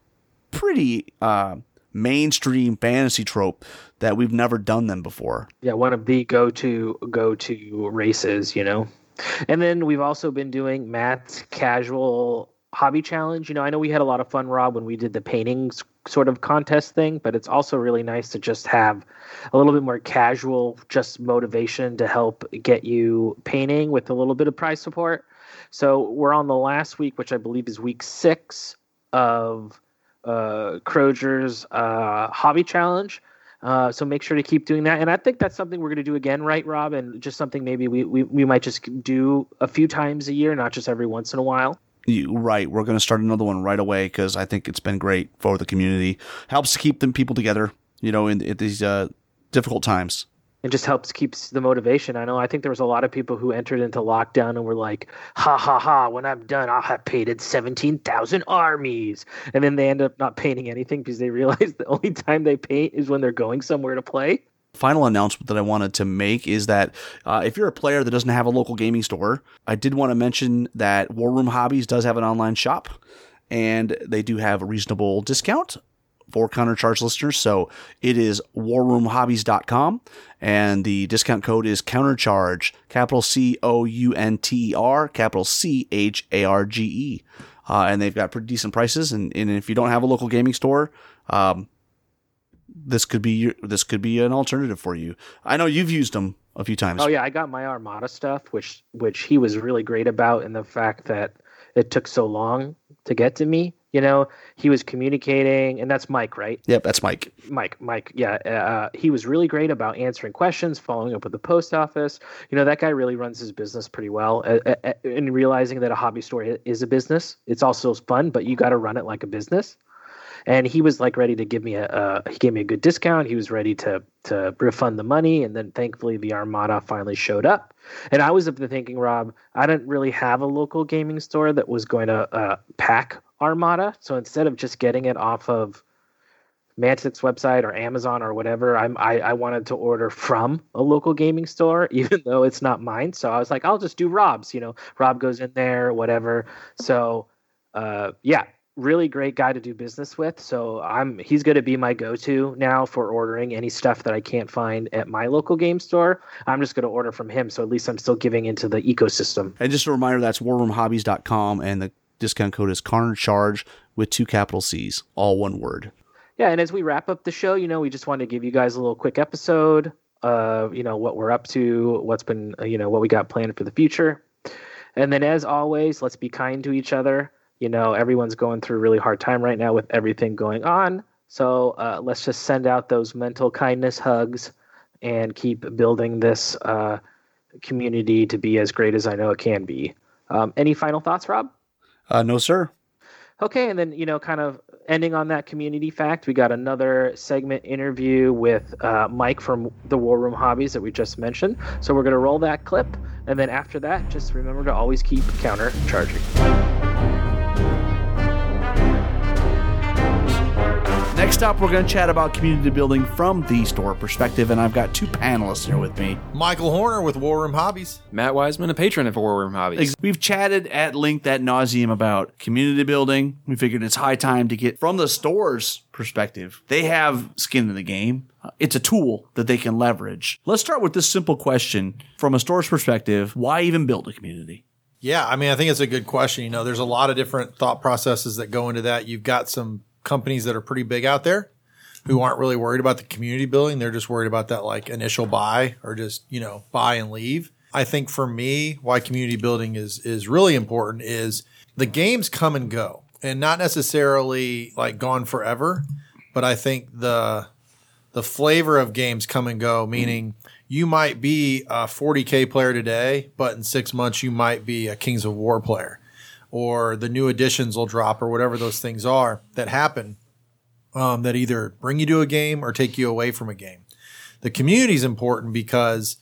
pretty uh, mainstream fantasy trope, that we've never done them before. Yeah, one of the go to go to races, you know. And then we've also been doing Matt's casual hobby challenge. You know, I know we had a lot of fun, Rob, when we did the paintings sort of contest thing, but it's also really nice to just have a little bit more casual, just motivation to help get you painting with a little bit of prize support. So we're on the last week, which I believe is week six of uh, Croger's uh, hobby challenge. Uh, so make sure to keep doing that. And I think that's something we're going to do again, right, Rob? And just something maybe we, we, we might just do a few times a year, not just every once in a while. You, right, we're going to start another one right away because I think it's been great for the community. Helps to keep them people together, you know, in, in these uh, difficult times. It just helps keeps the motivation. I know. I think there was a lot of people who entered into lockdown and were like, "Ha ha ha! When I'm done, I'll have painted seventeen thousand armies." And then they end up not painting anything because they realize the only time they paint is when they're going somewhere to play. Final announcement that I wanted to make is that uh, if you're a player that doesn't have a local gaming store, I did want to mention that War Room Hobbies does have an online shop, and they do have a reasonable discount for countercharge listeners. So it is warroomhobbies.com and the discount code is countercharge, capital C O U N T E R, capital C H A R G E. Uh, and they've got pretty decent prices. And, and if you don't have a local gaming store, um, this could be your, this could be an alternative for you. I know you've used them a few times. Oh yeah, I got my Armada stuff, which which he was really great about, in the fact that it took so long to get to me. You know, he was communicating, and that's Mike, right? Yep, that's Mike. Mike, Mike, yeah, uh, he was really great about answering questions, following up with the post office. You know, that guy really runs his business pretty well. Uh, uh, in realizing that a hobby store is a business, it's also fun, but you got to run it like a business. And he was like ready to give me a, uh, he gave me a good discount. He was ready to to refund the money, and then thankfully the Armada finally showed up. And I was of the thinking, Rob, I didn't really have a local gaming store that was going to uh, pack Armada. So instead of just getting it off of Mantic's website or Amazon or whatever, I'm, I, I wanted to order from a local gaming store, even though it's not mine. So I was like, I'll just do Rob's. You know, Rob goes in there, whatever. So uh, yeah, really great guy to do business with. So I'm he's going to be my go-to now for ordering any stuff that I can't find at my local game store. I'm just going to order from him. So at least I'm still giving into the ecosystem. And just a reminder, that's warroomhobbies.com, and the discount code is Counter Charge with two capital C's, all one word. Yeah, and as we wrap up the show, you know, we just wanted to give you guys a little quick episode of, you know, what we're up to, what's been, you know, what we got planned for the future. And then as always, let's be kind to each other. You know, everyone's going through a really hard time right now with everything going on. So uh, let's just send out those mental kindness hugs and keep building this uh, community to be as great as I know it can be. Um, any final thoughts, Rob? Uh, no, sir. Okay, and then you know, kind of ending on that community fact, we got another segment interview with uh, Mike from the War Room Hobbies that we just mentioned. So we're gonna roll that clip, and then after that, just remember to always keep counter charging. Next up, we're going to chat about community building from the store perspective, and I've got two panelists here with me. Michael Horner with War Room Hobbies. Matt Wiseman, a patron of War Room Hobbies. We've chatted at length at nauseum about community building. We figured it's high time to get from the store's perspective. They have skin in the game. Uh, it's a tool that they can leverage. Let's start with this simple question from a store's perspective: Why even build a community? Yeah, I mean, I think it's a good question. You know, there's a lot of different thought processes that go into that. You've got some companies that are pretty big out there who aren't really worried about the community building. They're just worried about that like initial buy or just, you know, buy and leave. I think for me, why community building is is really important is the games come and go and not necessarily like gone forever, but I think the the flavor of games come and go, meaning you might be a 40k player today, but in 6 months you might be a Kings of War player or the new additions will drop or whatever those things are that happen um, that either bring you to a game or take you away from a game. The community is important because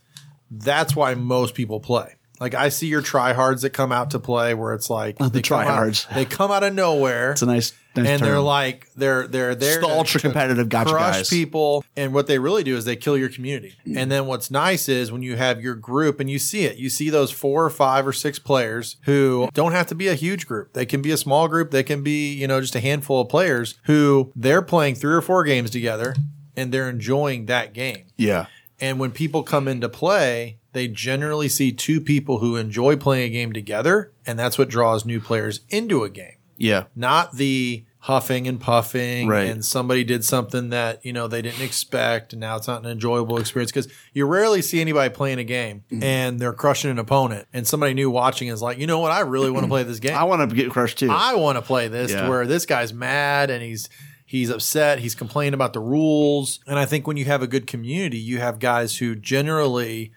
that's why most people play. Like I see your tryhards that come out to play where it's like Oh, the they come out- tryhards. they come out of nowhere. It's a nice, nice and term. they're like they're they're there It's the ultra competitive gotcha crush guys. people. And what they really do is they kill your community. And then what's nice is when you have your group and you see it you see those four or five or six players who don't have to be a huge group. They can be a small group. They can be you know just a handful of players who they're playing three or four games together and they're enjoying that game. Yeah, and when people come into play, they generally see two people who enjoy playing a game together, and that's what draws new players into a game. yeah, Not the huffing and puffing Right. and somebody did something that, you know, they didn't expect and now it's not an enjoyable experience because you rarely see anybody playing a game Mm-hmm. and they're crushing an opponent and somebody new watching is like, "You know what? I really want to play this game." I want to get crushed too. I want to play this Yeah. to where this guy's mad and he's he's upset, he's complaining about the rules. And I think when you have a good community, you have guys who generally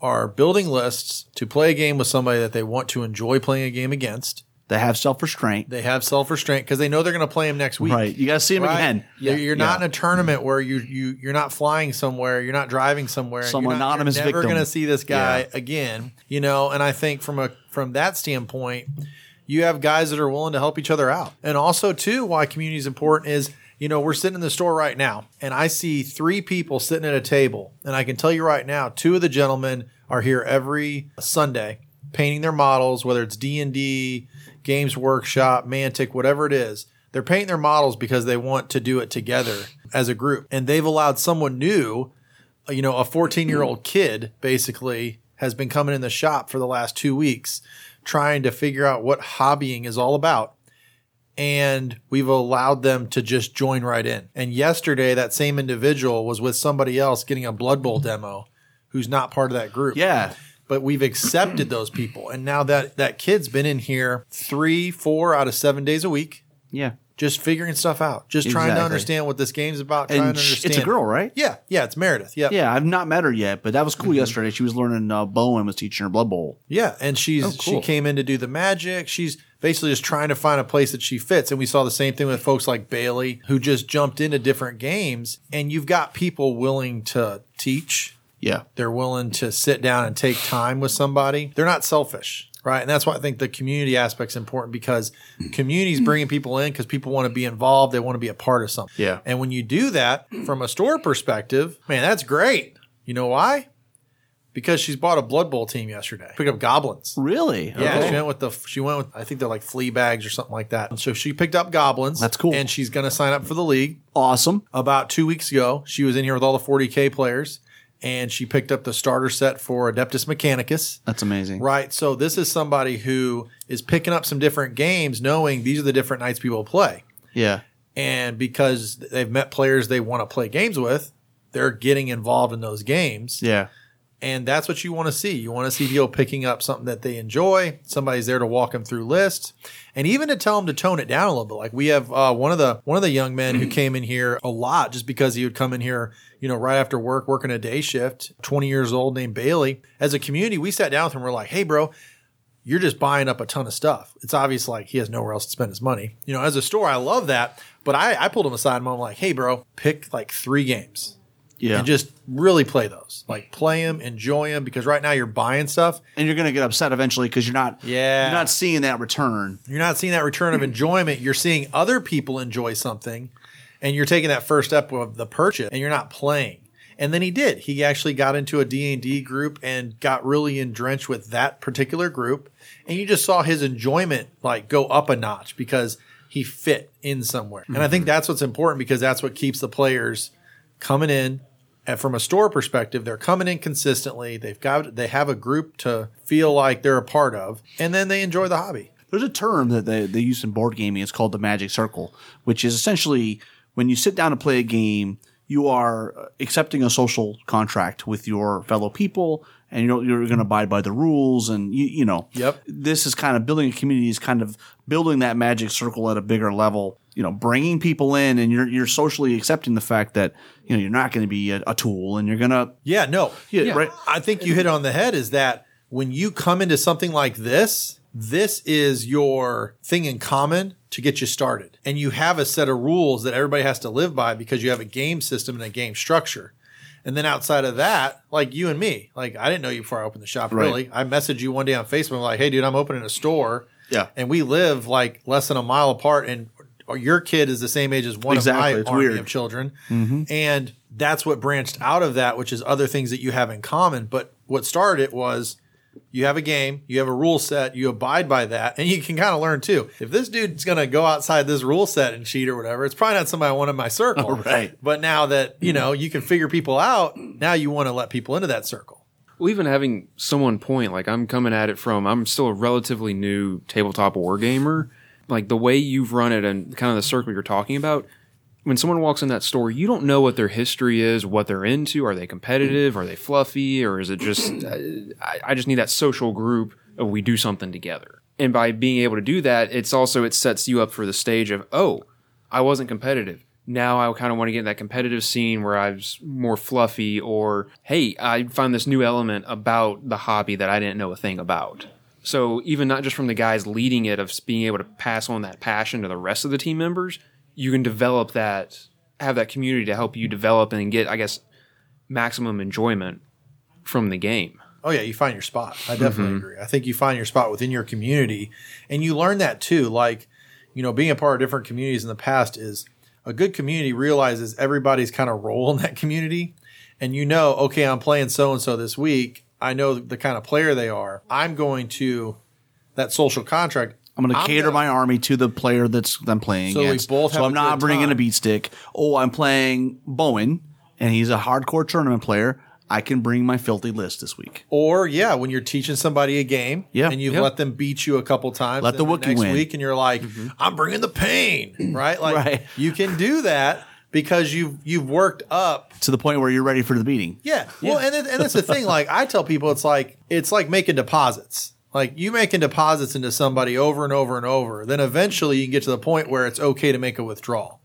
are building lists to play a game with somebody that they want to enjoy playing a game against. they have self restraint. They have self restraint because they know they're going to play him next week. Right, you got to see him Right? again. You're, you're not Yeah. in a tournament where you you you're not flying somewhere, you're not driving somewhere. Some you're not, anonymous you're never victim. going to see this guy Yeah. again, you know. And I think from a from that standpoint, you have guys that are willing to help each other out. And also too, why community is important is you know we're sitting in the store right now, and I see three people sitting at a table, and I can tell you right now, two of the gentlemen are here every Sunday painting their models, whether it's D and D, Games Workshop, Mantic, whatever it is. They're painting their models because they want to do it together as a group, and they've allowed someone new, you know, a 14 year old kid basically has been coming in the shop for the last two weeks trying to figure out what hobbying is all about. And we've allowed them to just join right in. And yesterday, that same individual was with somebody else getting a Blood Bowl demo who's not part of that group Yeah, but we've accepted those people. And now that that kid's been in here three, four out of seven days a week, yeah. Just figuring stuff out, just trying to understand what this game's about, trying to understand. it's a girl, right? Yeah, yeah, it's Meredith. Yeah, Yeah, I've not met her yet, but that was cool yesterday. She was learning uh, Bowen was teaching her Blood Bowl. yeah. And she's Oh, she came in to do the magic. She's basically just trying to find a place that she fits. And we saw the same thing with folks like Bailey, who just jumped into different games. And you've got people willing to teach. Yeah, they're willing to sit down and take time with somebody. They're not selfish, right? And that's why I think the community aspect's important because hmm. community's hmm. bringing people in because people want to be involved. They want to be a part of something. Yeah. And when you do that from a store perspective, man, that's great. You know why? Because she's bought a Blood Bowl team yesterday. Picked up goblins. really. Yeah, Okay. she went with the. She went with. I think they're like flea bags or something like that. So she picked up goblins. That's cool. And she's going to sign up for the league awesome. about two weeks ago. She was in here with all the 40k players, and she picked up the starter set for Adeptus Mechanicus. That's amazing. Right. So this is somebody who is picking up some different games, knowing these are the different nights people play, Yeah, and because they've met players they want to play games with, they're getting involved in those games, yeah. And that's what you want to see. You want to see people picking up something that they enjoy. Somebody's there to walk them through lists, and even to tell them to tone it down a little bit. Like we have uh, one of the one of the young men who came in here a lot just because he would come in here, you know, right after work, working a day shift. Twenty years old, named Bailey. As a community, we sat down with him. We're like, "Hey, bro, you're just buying up a ton of stuff. It's obvious like he has nowhere else to spend his money. You know, as a store, I love that. But I, I pulled him aside and I'm like, hey, bro, pick like three games Yeah. and just really play those. Like play them, enjoy them, because right now you're buying stuff. and you're gonna get upset eventually because you're not Yeah. you're not seeing that return. You're not seeing that return of enjoyment. You're seeing other people enjoy something and you're taking that first step of the purchase and you're not playing. And then he did. He actually got into a D&D group and got really entrenched with that particular group. And you just saw his enjoyment like go up a notch because he fit in somewhere. And I think mm-hmm. that's what's important because that's what keeps the players coming in and from a store perspective, they're coming in consistently. They've got they have a group to feel like they're a part of, and then they enjoy the hobby. There's a term that they, they use in board gaming. It's called the magic circle, which is essentially when you sit down to play a game, you are accepting a social contract with your fellow people and you're, you're going to abide by the rules. And you, you know, Yep. this is kind of building a community is kind of building that magic circle at a bigger level, you know, bringing people in and you're, you're socially accepting the fact that, you know, you're not going to be a, a tool and you're going to, Yeah, no, yeah, right. I think you hit on the head. Is that when you come into something like this, this is your thing in common to get you started, and you have a set of rules that everybody has to live by because you have a game system and a game structure. And then outside of that, like you and me, like I didn't know you before I opened the shop. Right. Really, I messaged you one day on Facebook, like, "Hey, dude, I'm opening a store." Yeah. and we live like less than a mile apart, and your kid is the same age as one Exactly. of It's my army weird. of children, mm-hmm. and that's what branched out of that, which is other things that you have in common. But what started it was you have a game, you have a rule set, you abide by that, and you can kind of learn too. If this dude's gonna go outside this rule set and cheat or whatever, it's probably not somebody I want in my circle. Right. But now that you know you can figure people out, now you want to let people into that circle. Well, even having someone point, like I'm coming at it from, I'm still a relatively new tabletop war gamer. Like the way you've run it and kind of the circle you're talking about, when someone walks in that store, you don't know what their history is, what they're into. Are they competitive? Are they fluffy? Or is it just, uh, I, I just need that social group of we do something together. And by being able to do that, it's also, it sets you up for the stage of, oh, I wasn't competitive. Now I kind of want to get in that competitive scene where I was more fluffy, or hey, I find this new element about the hobby that I didn't know a thing about. So even not just from the guys leading it of being able to pass on that passion to the rest of the team members, you can develop that, have that community to help you develop and get, I guess, maximum enjoyment from the game. Oh yeah, you find your spot. I mm-hmm. definitely agree. I think you find your spot within your community, and you learn that too. Like, you know, being a part of different communities in the past is a good community realizes everybody's kind of role in that community, and you know, okay, I'm playing so and so this week. I know the kind of player they are. I'm going to that social contract. I'm going to cater gonna- my army to the player that's I'm playing So we against. both so I'm a not bringing a time. beat stick. Oh, I'm playing Bowen, and he's a hardcore tournament player. I can bring my filthy list this week. Or yeah, when you're teaching somebody a game, Yeah. and you've Yeah. let them beat you a couple times, Let the Wookiee next win. week, and you're like, mm-hmm. I'm bringing the pain, right? Like Right. you can do that because you've you've worked up To the point where you're ready for the beating. Yeah. Well, and it, and that's the thing. Like I tell people, it's like it's like making deposits. Like you making deposits into somebody over and over and over. Then eventually you can get to the point where it's okay to make a withdrawal.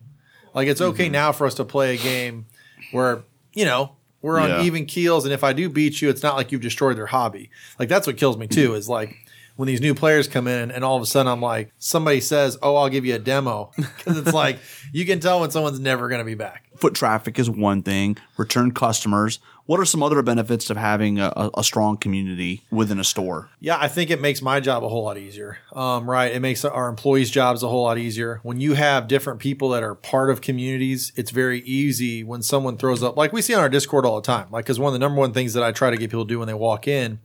Like it's okay mm-hmm. now for us to play a game where you know we're on Yeah. even keels, and if I do beat you, it's not like you've destroyed their hobby. Like that's what kills me too. Mm-hmm. Is like when these new players come in, and all of a sudden I'm like, somebody says, "Oh, I'll give you a demo," because it's like you can tell when someone's never going to be back. Foot traffic is one thing. Return customers. What are some other benefits of having a, a, strong community within a store? Yeah, I think it makes my job a whole lot easier. Um, right. It makes our employees' jobs a whole lot easier. When you have different people that are part of communities, it's very easy when someone throws up, like we see on our Discord all the time. Like, because one of the number one things that I try to get people to do when they walk in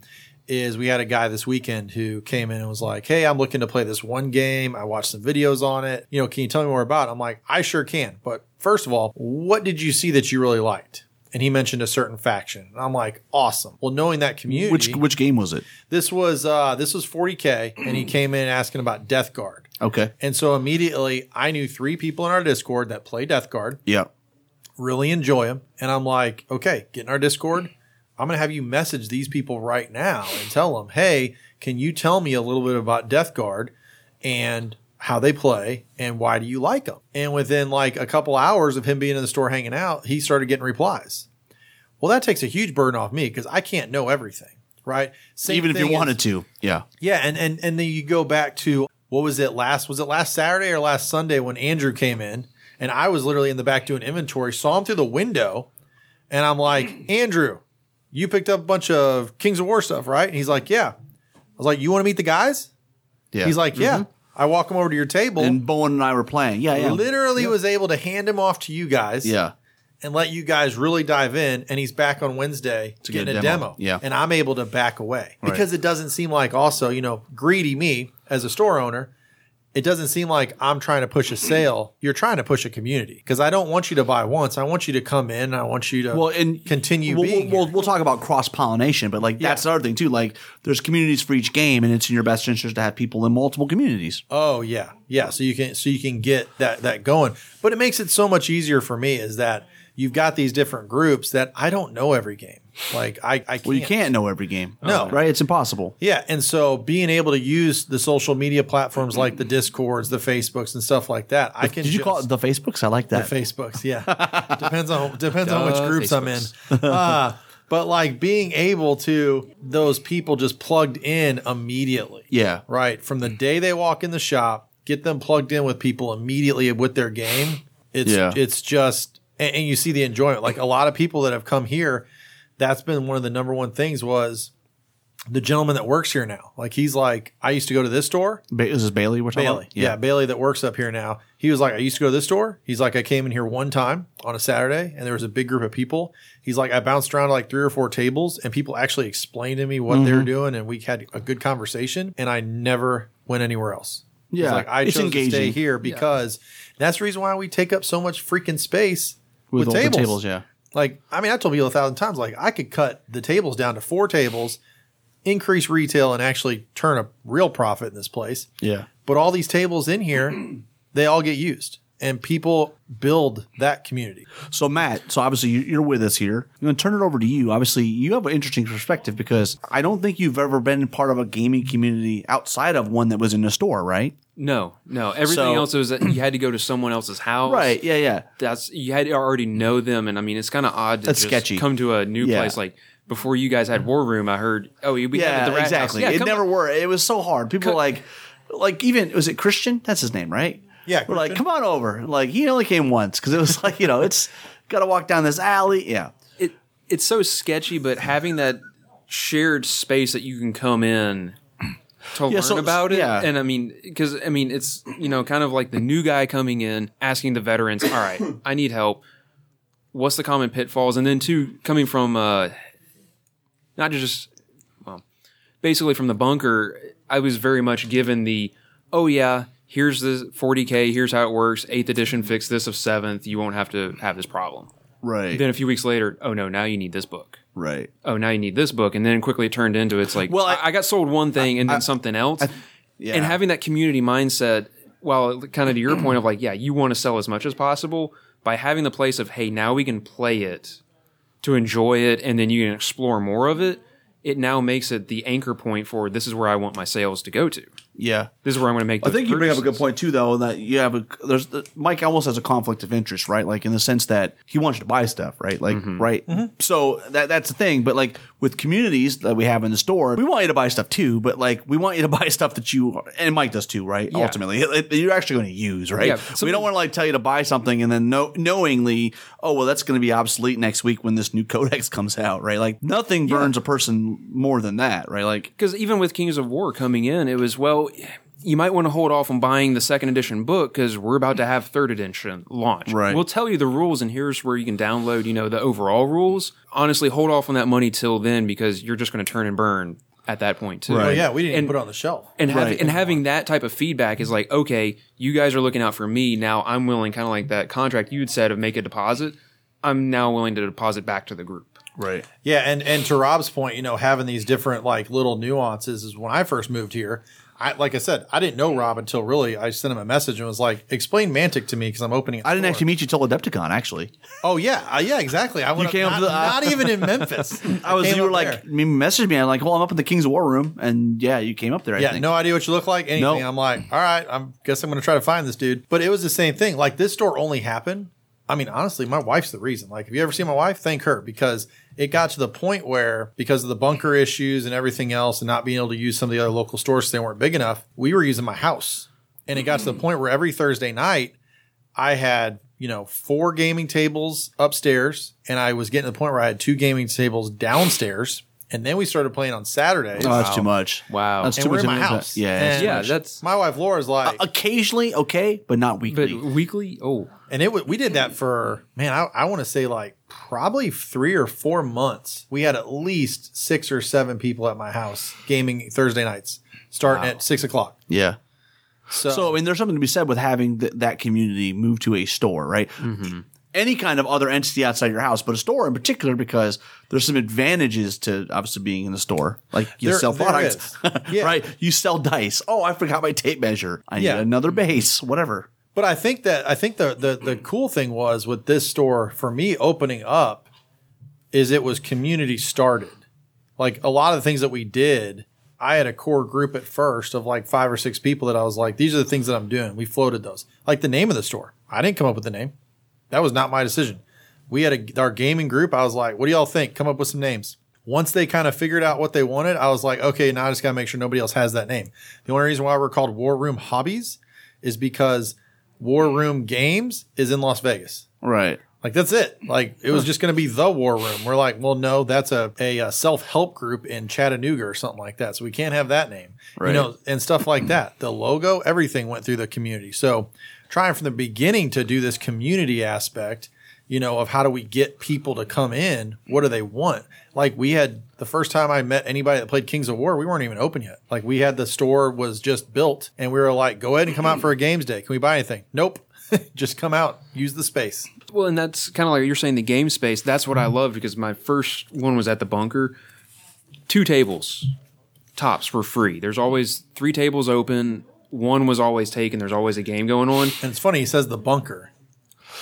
is we had a guy this weekend who came in and was like, Hey, I'm looking to play this one game. I watched some videos on it. You know, can you tell me more about it? I'm like, I sure can. But first of all, what did you see that you really liked? And he mentioned a certain faction. And I'm like, awesome. Well, knowing that community Which which game was it? this was uh this was 40k and he came in asking about death guard Okay. and so immediately i knew three people in our discord that play death guard Yeah. really enjoy them and i'm like okay get in our discord i'm going to have you message these people right now and tell them, hey, can you tell me a little bit about Death Guard and how they play and why do you like them? And within like a couple hours of him being in the store hanging out, he started getting replies. Well, that takes a huge burden off me because I can't know everything, right? Same Even if you thing wanted to. Yeah. yeah, and and and then you go back to what was it last? Was it last Saturday or last Sunday when Andrew came in and I was literally in the back doing inventory, saw him through the window, and I'm like, Andrew, you picked up a bunch of Kings of War stuff, right? And he's like, Yeah. I was like, You want to meet the guys? Yeah. He's like, Yeah. Mm-hmm. I walk him over to your table. and Bowen and I were playing. Yeah, yeah. Literally was able to hand him off to you guys Yeah. and let you guys really dive in. And he's back on Wednesday to get a demo. demo. Yeah. And I'm able to back away Right. because it doesn't seem like also, you know, greedy me as a store owner. It doesn't seem like I'm trying to push a sale. You're trying to push a community because I don't want you to buy once. I want you to come in. I want you to Well, and continue we'll, being. We'll, we'll, we'll talk about cross pollination, but like that's the other thing too. Like there's communities for each game, and it's in your best interest to have people in multiple communities. Oh yeah, yeah. So you can so you can get that that going, but it makes it so much easier for me is that you've got these different groups that I don't know every game. Like I, I can't. Well, you can't know every game. No. right? It's impossible. Yeah, and so being able to use the social media platforms like the Discords, the Facebooks, and stuff like that, I can. Did you call it the Facebooks? I like that. the. Facebooks? Yeah, depends on depends on which Duh, groups I'm in. Uh, but like being able to those people just plugged in immediately. yeah, right from the day they walk in the shop get them plugged in with people immediately with their game it's Yeah. it's just and, and you see the enjoyment like a lot of people that have come here that's been one of the number one things was the gentleman that works here now like he's like i used to go to this store ba- is this Bailey? We're talking Bailey. about? Yeah. Bailey that works up here now. He was like, I used to go to this store. He's like, I came in here one time on a Saturday and there was a big group of people. He's like, I bounced around to like three or four tables and people actually explained to me what they Mm-hmm. were doing and we had a good conversation and I never went anywhere else. He's Yeah, like, I it's chose to stay here because that's the reason why we take up so much freaking space with, with, all the tables. tables. Yeah, Like, I mean, I told people a thousand times, like, I could cut the tables down to four tables, increase retail, and actually turn a real profit in this place. yeah. But all these tables in here, they all get used, and people build that community. So Matt, so obviously you- you're with us here. I'm going to turn it over to you. Obviously, you have an interesting perspective because I don't think you've ever been part of a gaming community outside of one that was in a store, right? No, no. Everything So- else was that you had to go to someone else's house. Right. Yeah. Yeah. That's you had to already know them, and I mean it's kind of odd to That's just sketchy. come to a new Yeah. place like before you guys had War Room. I heard, oh, we had Yeah. the Rat House. exactly. Yeah, it never on. were. It was so hard. People Co- like, like even was it Christian? That's his name, right? Yeah, We're like, come on over. Like he only came once because it was like you know it's got to walk down this alley. Yeah. it it's so sketchy, but having that shared space that you can come in to learn so- about it, yeah. and I mean, because I mean, it's you know, kind of like the new guy coming in, asking the veterans, "All right, I need help. What's the common pitfalls?" And then two, coming from uh, not just well, basically from the bunker, I was very much given the, "Oh yeah." Here's the 40k. Here's how it works. Eighth edition fixed this of seventh. You won't have to have this problem. Right. Then a few weeks later, oh no, now you need this book. right. Oh, now you need this book, and then quickly it turned into it's like, Well, I- I, I got sold one thing and then something else, Yeah. and having that community mindset. Well, kind of to your point of like, yeah, you want to sell as much as possible by having the place of, hey, now we can play it to enjoy it, and then you can explore more of it. It now makes it the anchor point for this is where I want my sales to go to. yeah. This is where I'm going to make. I those think you bring up a good point too, though. That you have a there's the, Mike almost has a conflict of interest, right? Like in the sense that he wants you to buy stuff, right? Like mm-hmm. right. Mm-hmm. So that that's the thing. But like with communities that we have in the store, we want you to buy stuff too. But like we want you to buy stuff that you and Mike does too, right? Yeah. Ultimately, It- it- you're actually going to use, right? Yeah, so we don't want to like tell you to buy something and then know, knowingly, oh well, that's going to be obsolete next week when this new codex comes out, right? Like nothing burns a person more than that, right? Like because even with Kings of War coming in, it was well, you might want to hold off on buying the second edition book because we're about to have third edition launch. Right. We'll tell you the rules, and here's where you can download, you know, the overall rules. Honestly, hold off on that money till then because you're just going to turn and burn at that point too. Oh yeah, we didn't even And- put it on the shelf. And, having Right. and having that type of feedback is like, okay, you guys are looking out for me. Now I'm willing, kind of like that contract you had said of make a deposit. I'm now willing to deposit back to the group. right. Yeah, and and to Rob's point, you know, having these different like little nuances is when I first moved here, I like I said, I didn't know Rob until really I sent him a message and was like, "Explain Mantic to me because I'm opening." I didn't store." actually meet you till Adepticon. Actually, Oh yeah, uh, yeah, exactly. I went came not, to the- not even in Memphis. I was. You were like, you messaged me. I'm like, well, I'm up in the King's War Room, and yeah, you came up there. I yeah, think. no idea what you look like, anything. Nope. I'm like, all right, I'm guess I'm gonna try to find this dude. But it was the same thing. Like this store only happened. I mean, honestly, my wife's the reason. Like, if you ever see my wife, thank her because it got to the point where because of the bunker issues and everything else, and not being able to use some of the other local stores they weren't big enough. We were using my house, and it got to the mm-hmm. point where every Thursday night, I had you know four gaming tables upstairs, and I was getting to the point where I had two gaming tables downstairs. And then we started playing on Saturdays. Oh, that's too much. Wow. that's and too we're much in my investment. house. Yeah, And yeah, that's My wife Laura's like, occasionally okay, but not but weekly. weekly. Oh, and it wa- we did that for man, I, I want to say like probably three or four months. We had at least six or seven people at my house gaming Thursday nights, starting at six o'clock. yeah. So, So I mean, there's something to be said with having th- that community move to a store, right? Mm-hmm. Any kind of other entity outside your house, but a store in particular, because there's some advantages to obviously being in a store. Like you There- sell products. Yeah. right? You sell dice. Oh, I forgot my tape measure. I need another base. Whatever. But I think that I think the, the the mm. cool thing was with this store for me opening up is it was community started. Like a lot of the things that we did, I had a core group at first of like five or six people that I was like, these are the things that I'm doing. We floated those. Like the name of the store. I didn't come up with the name. That was not my decision. We had a, our gaming group. I was like, what do y'all think? Come up with some names. Once they kind of figured out what they wanted, I was like, okay, now I just got to make sure nobody else has that name. The only reason why we're called War Room Hobbies is because War Room Games is in Las Vegas. Right. Like that's it. Like it was just going to be the War Room. We're like, well, no, that's a, a, uh self help group in Chattanooga or something like that. So we can't have that name, Right. you know, and stuff like that. The logo, everything went through the community. So trying from the beginning to do this community aspect, you know, of how do we get people to come in? What do they want? Like we had the first time I met anybody that played Kings of War, we weren't even open yet. Like we had the store was just built, and we were like, go ahead and come out for a games day. Can we buy anything? Nope. just come out, use the space. Well, and that's kind of like you're saying the game space. That's what I mm-hmm. love because my first one was at the bunker. Two tables, tops for free. There's always three tables open. One was always taken. There's always a game going on. And it's funny, he says the bunker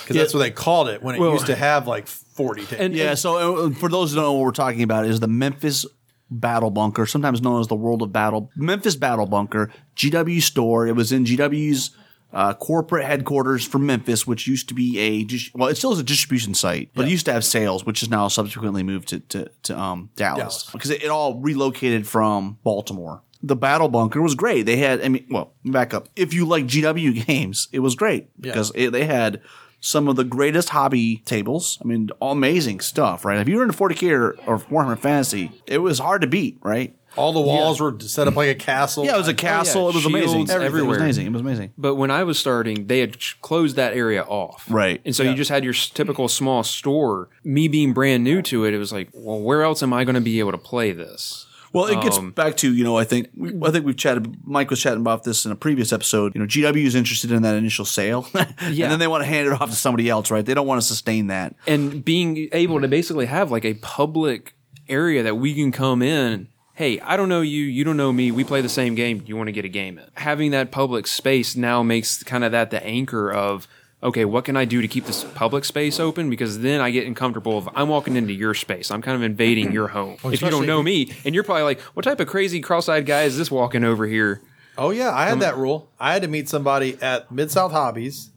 because that's what they called it when it Well- used to have like 40 tables. And Yeah. So uh, for those who don't know what we're talking about, is the Memphis Battle Bunker, sometimes known as the World of Battle, Memphis Battle Bunker, GW store. It was in GW's uh, corporate headquarters for Memphis, which used to be a well, it still is a distribution site, but it used to have sales, which is now subsequently moved to to, to um, Dallas Dallas. because it, it all relocated from Baltimore. The Battle Bunker was great. They had, I mean, well, back up. If you like GW games, it was great because it, they had some of the greatest hobby tables. I mean, all amazing stuff, right? If you were into 40k or, or Warhammer Fantasy, it was hard to beat, right? All the walls were set up like a castle. Yeah, it was a oh, castle. it was Shields amazing. Everything everywhere. was amazing. It was amazing. But when I was starting, they had closed that area off. Right. And so you just had your typical small store. Me being brand new to it, it was like, well, where else am I going to be able to play this? Well, it gets Um, back to you know I think we, I think we've chatted. Mike was chatting about this in a previous episode. You know, GW is interested in that initial sale, and then they want to hand it off to somebody else, right? They don't want to sustain that. and being able to basically have like a public area that we can come in. Hey, I don't know you, you don't know me. We play the same game. You want to get a game in? Having that public space now makes kind of that the anchor of okay, what can I do to keep this public space open? Because then I get uncomfortable if I'm walking into your space. I'm kind of invading your home. if you don't know me, and you're probably like, what type of crazy cross-eyed guy is this walking over here? Oh yeah, I had um, that rule. I had to meet somebody at Mid South Hobbies,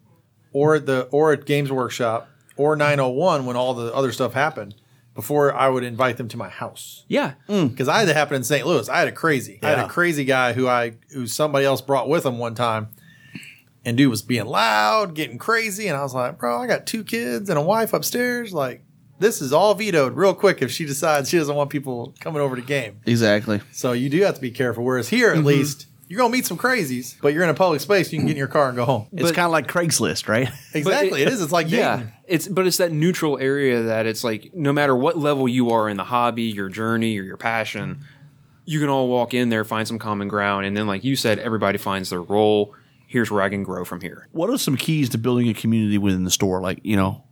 or at the or at Games Workshop, or 901 when all the other stuff happened before I would invite them to my house. Yeah, mm. Because I had that happen in St. Louis. I had a crazy. I had a crazy guy who I who somebody else brought with him one time. And dude was being loud, getting crazy, and I was like, "Bro, I got two kids and a wife upstairs. Like, this is all vetoed real quick if she decides she doesn't want people coming over to game." Exactly. So you do have to be careful. Whereas here, at mm-hmm. least, you're gonna meet some crazies, but you're in a public space. You can get in your car and go home. It's kind of like Craigslist, right? Exactly, it- it is. It's like yeah. dating. It's but it's that neutral area that it's like no matter what level you are in the hobby, your journey, or your passion, you can all walk in there, find some common ground, and then like you said, everybody finds their role. Here's where I can grow from here. what are some keys to building a community within the store? Like, you know,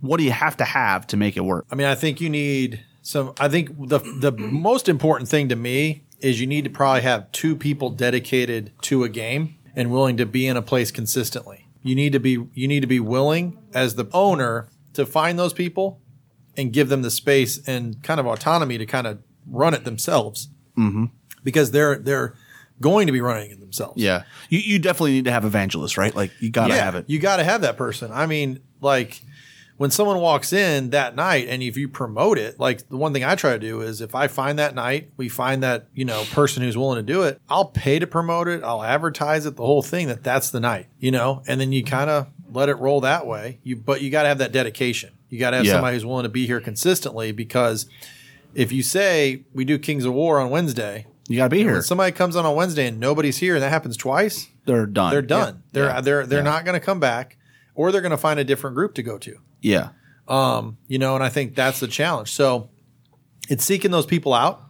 what do you have to have to make it work? I mean, I think you need some. I think the the most important thing to me is you need to probably have two people dedicated to a game and willing to be in a place consistently. You need to be you need to be willing as the owner to find those people and give them the space and kind of autonomy to kind of run it themselves. Mm-hmm. Because they're they're going to be running it themselves. Yeah, you you definitely need to have evangelists, right? Like you got to have it. You got to have that person. I mean, like when someone walks in that night and if you promote it, like the one thing I try to do is if I find that night, we find that, you know, person who's willing to do it, I'll pay to promote it. I'll advertise it, the whole thing that that's the night, you know, and then you kind of let it roll that way. You, but you got to have that dedication. You got to have Yeah. somebody who's willing to be here consistently because if you say we do Kings of War on Wednesday, you got to be here. when somebody comes on on Wednesday and nobody's here and that happens twice, They're done. they're done. They're Yeah. they're they're not going to come back, or they're going to find a different group to go to. Yeah. Um, you know, and I think that's the challenge. So it's seeking those people out.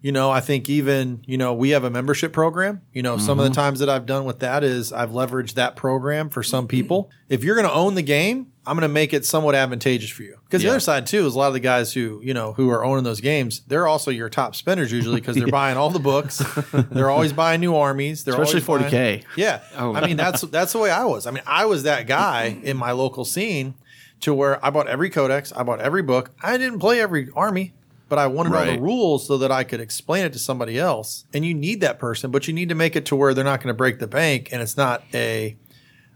You know, I think even you know we have a membership program. You know, some of the mm-hmm. times that I've done with that is I've leveraged that program for some people. If you're going to own the game, I'm going to make it somewhat advantageous for you. Because the other side too is a lot of the guys who you know who are owning those games. They're also your top spenders usually because they're buying all the books. they're always buying new armies. They're Especially always 40K. buying- yeah. Oh. I mean, that's that's the way I was. I mean, I was that guy in my local scene to where I bought every codex, I bought every book. I didn't play every army, but I want wanted all Right. the rules so that I could explain it to somebody else. And you need that person, but you need to make it to where they're not going to break the bank and it's not a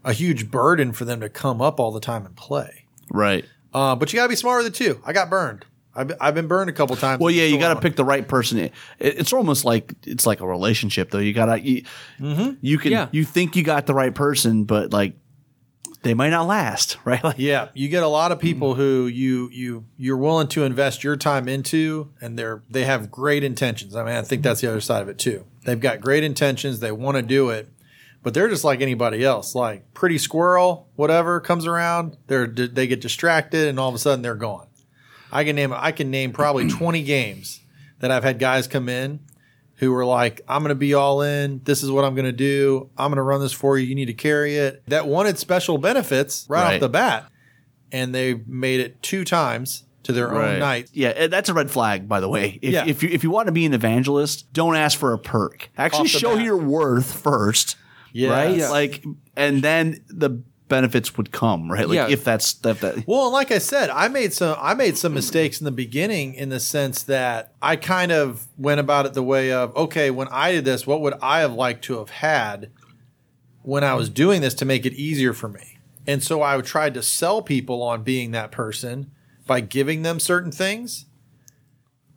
a huge burden for them to come up all the time and play. Right. Uh, but you got to be smarter than two. I got burned. I've, been- I've been burned a couple times. Well, yeah, you got to pick the right person. It, it's almost like it's like a relationship, though. You got to you, Mm-hmm. you can Yeah. you think you got the right person, but like they might not last, right? Like, Yeah, you get a lot of people mm-hmm. who you you you're willing to invest your time into, and they're they have great intentions. I mean, I think mm-hmm. that's the other side of it too. They've got great intentions. They want to do it, but they're just like anybody else. Like pretty squirrel, whatever comes around, they're they get distracted, and all of a sudden they're gone. I can name I can name probably twenty games that I've had guys come in who were like, I'm going to be all in. This is what I'm going to do. I'm going to run this for you. You need to carry it. That wanted special benefits right, Right. off the bat. And they made it two times to their own night. Yeah, eh, that's a red flag, by the way. If, Yeah. if you if you want to be an evangelist, don't ask for a perk. Actually, show bat. your worth first, Yes. right? Yeah. Like, and then the benefits would come, right? Like Yeah. if that's that. that Well, like I said, I made some I made some mistakes in the beginning in the sense that I kind of went about it the way of, okay, when I did this, what would I have liked to have had when I was doing this to make it easier for me? And so I tried to sell people on being that person by giving them certain things.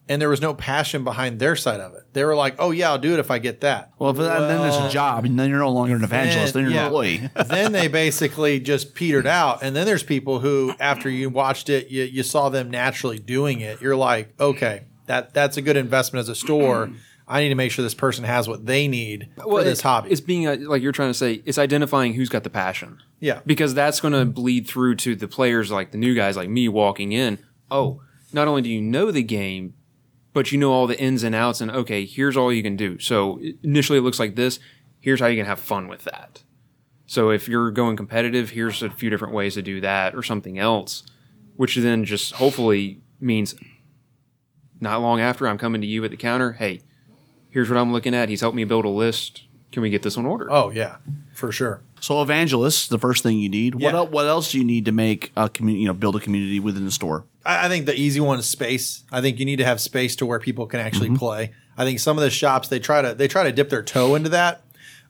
And there was no passion behind their side of it. They were like, "Oh yeah, I'll do it if I get that." well, if that, then there's a job, and then you're no longer an evangelist. Then, you're yeah. an employee. then they basically just petered out. And then there's people who, after you watched it, you, you saw them naturally doing it. You're like, okay, that that's a good investment as a store. I need to make sure this person has what they need for this it- hobby. It's being uh, like you're trying to say. It's identifying who's got the passion. Yeah. because that's going to bleed through to the players, like the new guys, like me walking in. Oh, not only do you know the game, but you know all the ins and outs. And okay, here's all you can do. So initially, it looks like this. Here's how you can have fun with that. So if you're going competitive, here's a few different ways to do that, or something else, which then just hopefully means not long after I'm coming to you at the counter. Hey, here's what I'm looking at. He's helped me build a list. Can we get this one ordered? oh yeah, for sure. So evangelists, the first thing you need. What Yeah. el- what else do you need to make a community? You know, build a community within the store. I, I think the easy one is space. I think you need to have space to where people can actually Mm-hmm. play. I think some of the shops they try to they try to dip their toe into that,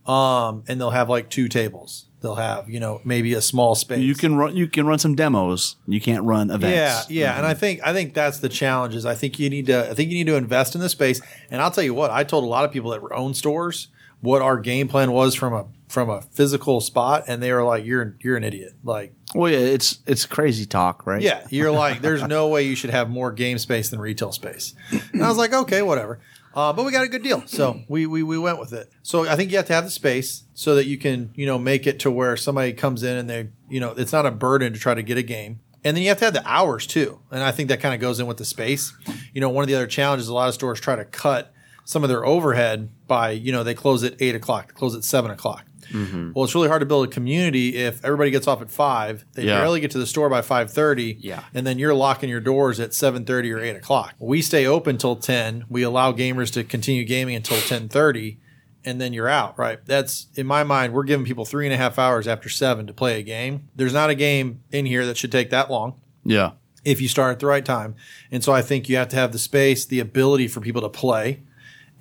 um, and they'll have like two tables. They'll have you know maybe a small space. You can run. You can run some demos. You can't run events. Yeah, events. yeah, and I think I think that's the challenge. Is I think you need to I think you need to invest in the space. And I'll tell you what, I told a lot of people that own stores what our game plan was from a from a physical spot, and they were like, "You're you're an idiot." Like, Well, yeah, it's it's crazy talk, right? yeah, you're like, "There's no way you should have more game space than retail space." And I was like, "Okay, whatever." Uh, but we got a good deal, so we, we we went with it. So I think you have to have the space so that you can you know make it to where somebody comes in and they you know it's not a burden to try to get a game. And then you have to have the hours too. And I think that kind of goes in with the space. You know, one of the other challenges a lot of stores try to cut some of their overhead by, you know, they close at eight o'clock, close at seven o'clock. Mm-hmm. Well, it's really hard to build a community if everybody gets off at five. They Yeah. barely get to the store by five thirty. Yeah. and then you're locking your doors at seven thirty or eight o'clock. We stay open till ten. We allow gamers to continue gaming until ten thirty, and then you're out. Right? That's in my mind. We're giving people three and a half hours after seven to play a game. There's not a game in here that should take that long Yeah. if you start at the right time. And so I think you have to have the space, the ability for people to play.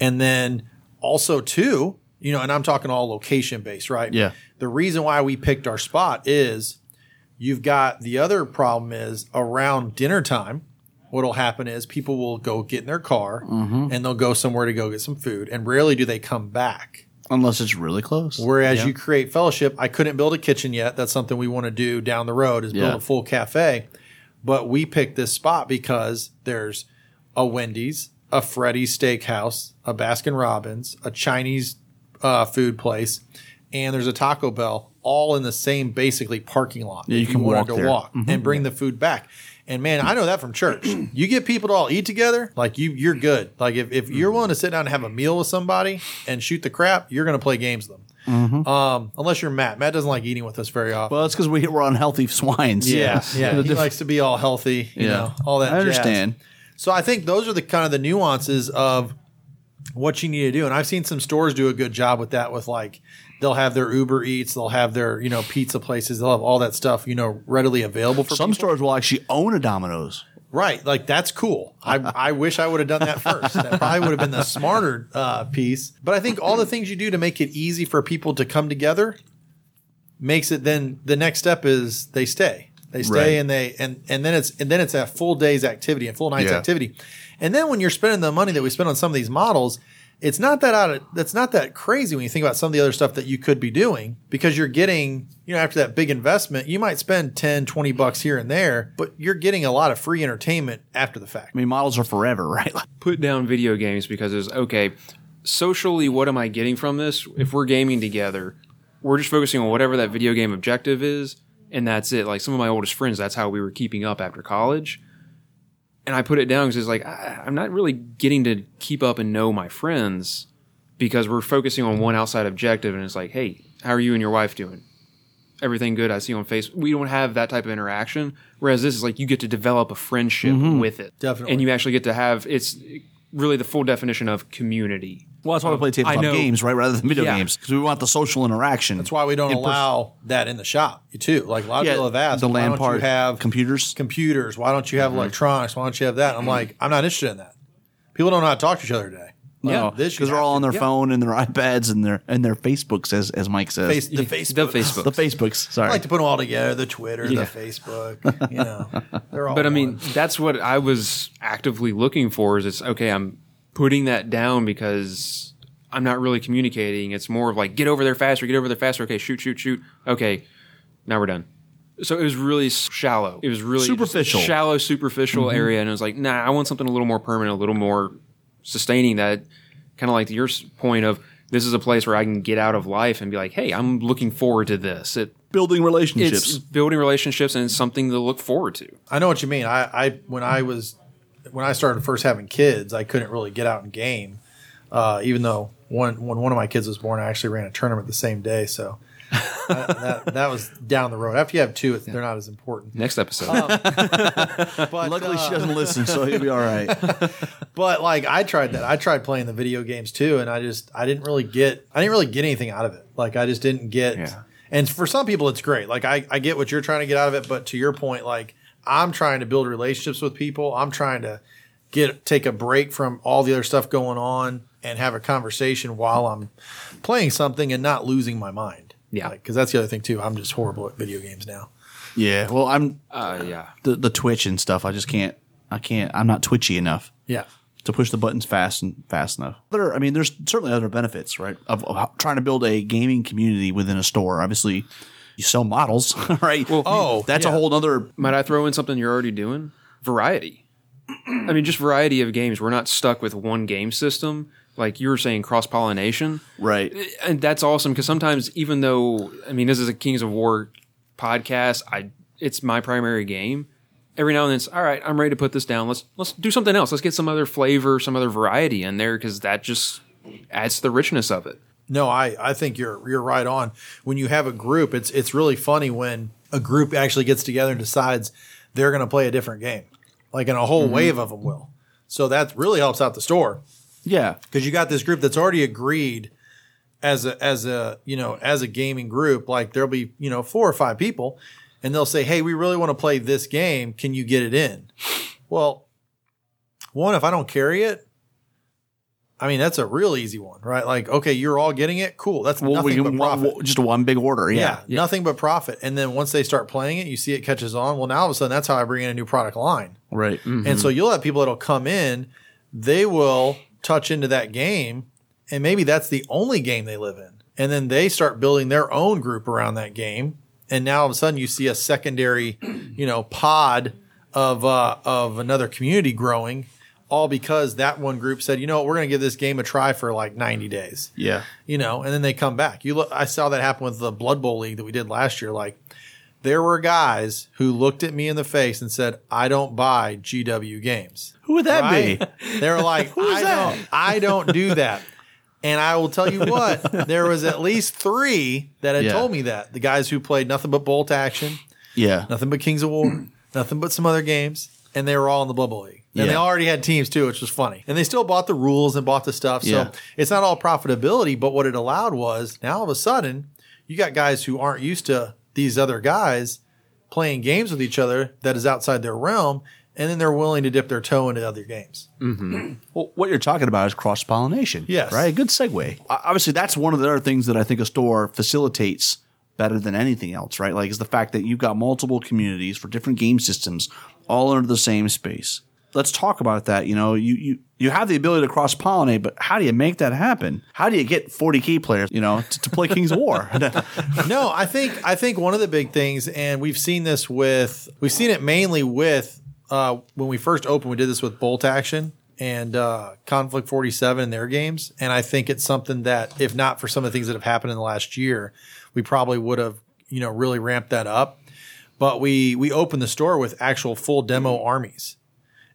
And then also too, you know, and I'm talking all location based, right? Yeah. The reason why we picked our spot is you've got the other problem is around dinner time. What'll happen is people will go get in their car mm-hmm. and they'll go somewhere to go get some food, and rarely do they come back. Unless it's really close. Whereas you create fellowship, I couldn't build a kitchen yet. That's something we want to do down the road is build Yeah. a full cafe. But we picked this spot because there's a Wendy's, a Freddy's Steakhouse, a Baskin Robbins, a Chinese uh, food place, and there's a Taco Bell, all in the same basically parking lot. Yeah, you can wanted walk to there. walk and bring the food back. And man, I know that from church. You get people to all eat together, like you, you're good. Like if, if you're willing to sit down and have a meal with somebody and shoot the crap, you're going to play games with them. Um, unless you're Matt. Matt doesn't like eating with us very often. Well, that's because we, we're unhealthy swines. yeah, yeah. The He likes to be all healthy, you Yeah. know, all that. I jazz. So I think those are the kind of the nuances of what you need to do. And I've seen some stores do a good job with that. With like, they'll have their Uber Eats, they'll have their you know pizza places, they'll have all that stuff you know readily available for Some people. stores will actually own a Domino's. Right, like that's cool. I, I wish I would have done that first. That probably would have been the smarter uh, piece. But I think all the things you do to make it easy for people to come together makes it. Then the next step is they stay. They stay Right. and they and and then it's and then it's a full day's activity and full night's Yeah. activity. And then when you're spending the money that we spend on some of these models, it's not that out of that's not that crazy when you think about some of the other stuff that you could be doing because you're getting, you know, after that big investment, you might spend 10, 20 bucks here and there, but you're getting a lot of free entertainment after the fact. I mean, models are forever, right? put down video games because it's okay. Socially, what am I getting from this? If we're gaming together, we're just focusing on whatever that video game objective is, and that's it. Like some of my oldest friends, that's how we were keeping up after college. And I put it down because it's like I, I'm not really getting to keep up and know my friends because we're focusing on one outside objective, and it's like, hey, how are you and your wife doing? Everything good? I see on Facebook. We don't have that type of interaction. Whereas this is like you get to develop a friendship mm-hmm. with it, Definitely. and you actually get to have it's really the full definition of community. Well, that's why we play tabletop know. games, right, rather than video Yeah. games, because we want the social interaction. That's why we don't In person. allow that in the shop too. Like a lot of Yeah, people have asked, the why LAN don't part, you have computers. computers? Why don't you have mm-hmm. electronics? Why don't you have that? I'm like, I'm not interested in that. People don't know how to talk to each other today. No, this because they're all on their yeah. phone and their iPads and their and their Facebooks, as as Mike says. Face, the Facebook. The Facebook. the Facebooks. Sorry. I like to put them all together. The Twitter, Yeah. the Facebook. You know, they're all. But I mean, one. that's what I was actively looking for. Is it's okay? I'm putting that down because I'm not really communicating. It's more of like get over there faster, get over there faster. Okay, shoot, shoot, shoot. Okay, now we're done. So it was really shallow. It was really just a Superficial. shallow, superficial mm-hmm. area, and it was like, nah, I want something a little more permanent, a little more sustaining. That kind of like your point of this is a place where I can get out of life and be like, hey, I'm looking forward to this. It, building it's relationships. building relationships and it's something to look forward to. I know what you mean. I, I when I was when I started first having kids, I couldn't really get out and game. Uh, even though one when one of my kids was born, I actually ran a tournament the same day. So that, that, that was down the road. After you have two, it's, they're not as important. Next episode. But Luckily, uh, she doesn't listen, so he'll be all right. But like I tried that. I tried playing the video games too, and I just I didn't really get I didn't really get anything out of it. Like I just didn't get. Yeah. And for some people, it's great. Like I I get what you're trying to get out of it, but to your point, like I'm trying to build relationships with people. I'm trying to get take a break from all the other stuff going on and have a conversation while I'm playing something and not losing my mind. Yeah. because that's the other thing too. I'm just horrible at video games now. Yeah. Well, I'm Uh, yeah. the the Twitch and stuff. I just can't. I can't. I'm not twitchy enough Yeah. to push the buttons fast and fast enough. There, I mean, there's certainly other benefits, right? Of, of trying to build a gaming community within a store. Obviously, you sell models, right? Well, oh, that's yeah. a whole other. Might I throw in something you're already doing? Variety. I mean, just variety of games. We're not stuck with one game system. Like you were saying, cross pollination. Right. And that's awesome because sometimes, even though, I mean, this is a Kings of War podcast, I it's my primary game. Every now and then, it's all right. I'm ready to put this down. Let's let's do something else. Let's get some other flavor, some other variety in there because that just adds to the richness of it. No, I, I think you're you're right on. When you have a group, it's it's really funny when a group actually gets together and decides they're going to play a different game, like and a whole mm-hmm. wave of them will. So that really helps out the store Yeah. because you got this group that's already agreed as a as a you know as a gaming group. Like there'll be you know four or five people, and they'll say, "Hey, we really want to play this game. Can you get it in?" Well, one, if I don't carry it. I mean, that's a real easy one, right? Like, okay, you're all getting it. Cool. That's Well, nothing we but profit. one, just one big order. Yeah, Yeah. nothing but profit. And then once they start playing it, you see it catches on. Well, now all of a sudden, that's how I bring in a new product line. Right. And so you'll have people that'll come in, they will touch into that game, and maybe that's the only game they live in. And then they start building their own group around that game. And now all of a sudden you see a secondary, you know, pod of uh, of another community growing, all because that one group said, you know what, we're going to give this game a try for like 90 days Yeah. you know, and then they come back. You look, I saw that happen with the Blood Bowl league that we did last year. Like, there were guys who looked at me in the face and said, "I don't buy GW games." Who would that Right? be? They were like, "I that? don't, I don't do that." And I will tell you what, there was at least three that had Yeah. told me that. The guys who played nothing but Bolt Action, Yeah. nothing but Kings of War, nothing but some other games, and they were all in the Blood Bowl league. And they already had teams too, which was funny. And they still bought the rules and bought the stuff. So Yeah. it's not all profitability, but what it allowed was now all of a sudden you got guys who aren't used to these other guys playing games with each other that is outside their realm, and then they're willing to dip their toe into other games. Mm-hmm. Well, what you're talking about is cross pollination. Yes. Right. Good segue. Obviously, that's one of the other things that I think a store facilitates better than anything else. Right. Like, is the fact that you've got multiple communities for different game systems all under the same space. Let's talk about that. You know, you you you have the ability to cross pollinate, but how do you make that happen? How do you get 40 key players, you know, to, to play Kings of War? no, I think I think one of the big things, and we've seen this with we've seen it mainly with uh, when we first opened. We did this with Bolt Action and uh, Conflict Forty Seven in their games, and I think it's something that, if not for some of the things that have happened in the last year, we probably would have you know really ramped that up. But we we opened the store with actual full demo armies.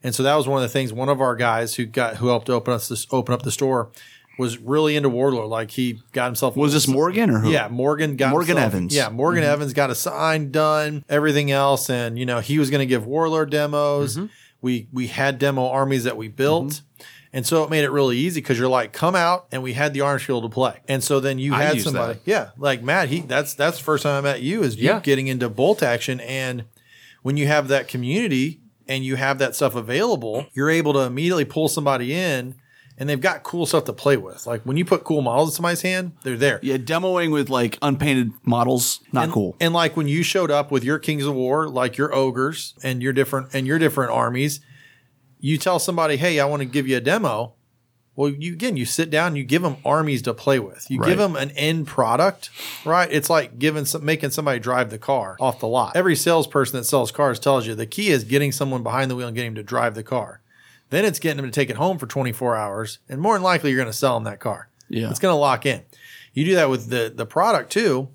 And so that was one of the things. One of our guys who got who helped open us this open up the store was really into Warlord. Like he got himself Was this Morgan or who? yeah, Morgan got Morgan himself- Evans. Yeah, Morgan mm-hmm. Evans got a sign done, everything else, and you know he was going to give Warlord demos. Mm-hmm. We we had demo armies that we built, mm-hmm. and so it made it really easy because you're like, come out, and we had the orange field to play, and so then you I had somebody, that. yeah, like Matt. He that's that's the first time I met you is you Yeah. getting into bolt action, and when you have that community and you have that stuff available, you're able to immediately pull somebody in. And they've got cool stuff to play with. Like when you put cool models in somebody's hand, they're there. Yeah, demoing with like unpainted models, not and, cool. And like when you showed up with your Kings of War, like your ogres and your different and your different armies, you tell somebody, "Hey, I want to give you a demo." Well, you again, you sit down, you give them armies to play with. You Right. give them an end product, right? It's like giving some, making somebody drive the car off the lot. Every salesperson that sells cars tells you the key is getting someone behind the wheel and getting him to drive the car. Then it's getting them to take it home for 24 hours, and more than likely, you're going to sell them that car. Yeah. it's going to lock in. You do that with the the product too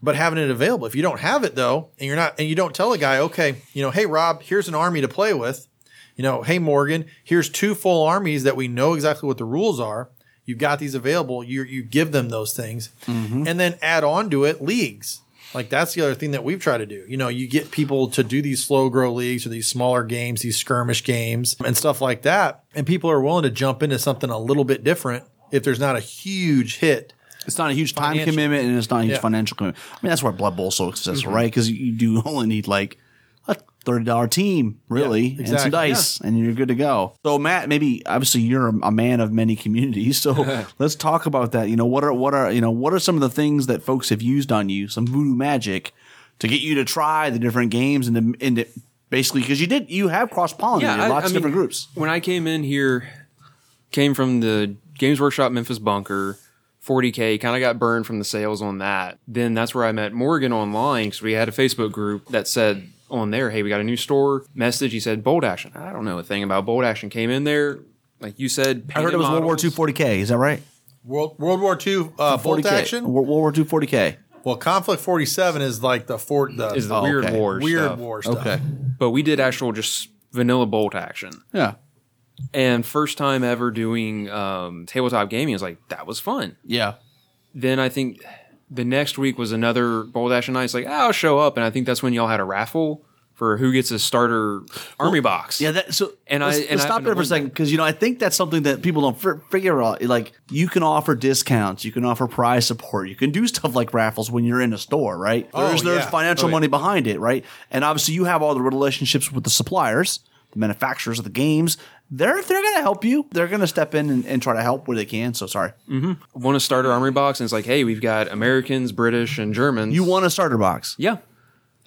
but having it available. If you don't have it though, and you're not, and you don't tell a guy, okay, you know, hey Rob, here's an army to play with. You know, hey Morgan, here's two full armies that we know exactly what the rules are. You've got these available. You you give them those things, mm-hmm. and then add on to it leagues. Like that's the other thing that we've tried to do. You know, you get people to do these slow grow leagues or these smaller games, these skirmish games and stuff like that, and people are willing to jump into something a little bit different if there's not a huge hit It's not a huge time commitment and it's not a huge Yeah. financial commitment. I mean, that's why Blood Bowl's so successful, mm-hmm. right? Because you do only need like thirty dollar team, really, and some exactly. dice, and you're good to go. So, Matt, maybe obviously you're a, man of many communities, so let's talk about that. You know, what are what are you know what are some of the things that folks have used on you, some voodoo magic, to get you to try the different games and to, and to basically because you did you have cross pollinated I- lots I of mean, different groups. When I came in here, came from the Games Workshop Memphis bunker, 40k, kind of got burned from the sales on that. Then that's where I met Morgan online because we had a Facebook group that said on there, "Hey, we got a new store." Message. He said, "Bolt Action." I don't know a thing about Bolt Action. Came in there, like you said. I heard it was World War II 40k. Is that right? World World War II uh, bolt 40K. action. World War II 40k. Well, Conflict 47 is like the fort the, Is the Oh, weird okay. war weird stuff. war stuff. Okay. But we did actual just vanilla Bolt Action. Yeah. And first time ever doing um, tabletop gaming, I was like, that was fun. Yeah. Then I think the next week was another Bolt Action Nice. Like, ah, I'll show up, and I think that's when y'all had a raffle for who gets a starter army box. Yeah, that so And I- and let's I stop there for a second because you know I think that's something that people don't f- figure out. Like you can offer discounts, you can offer prize support, you can do stuff like raffles when you're in a store, right? Oh, there's there's yeah. financial Oh, yeah. money behind it, right? And obviously you have all the relationships with the suppliers, the manufacturers of the games. They're they're gonna help you. They're gonna step in and, and try to help where they can. So sorry, Won a starter army box, and it's like, hey, we've got Americans, British, and Germans. you want a starter box? Yeah.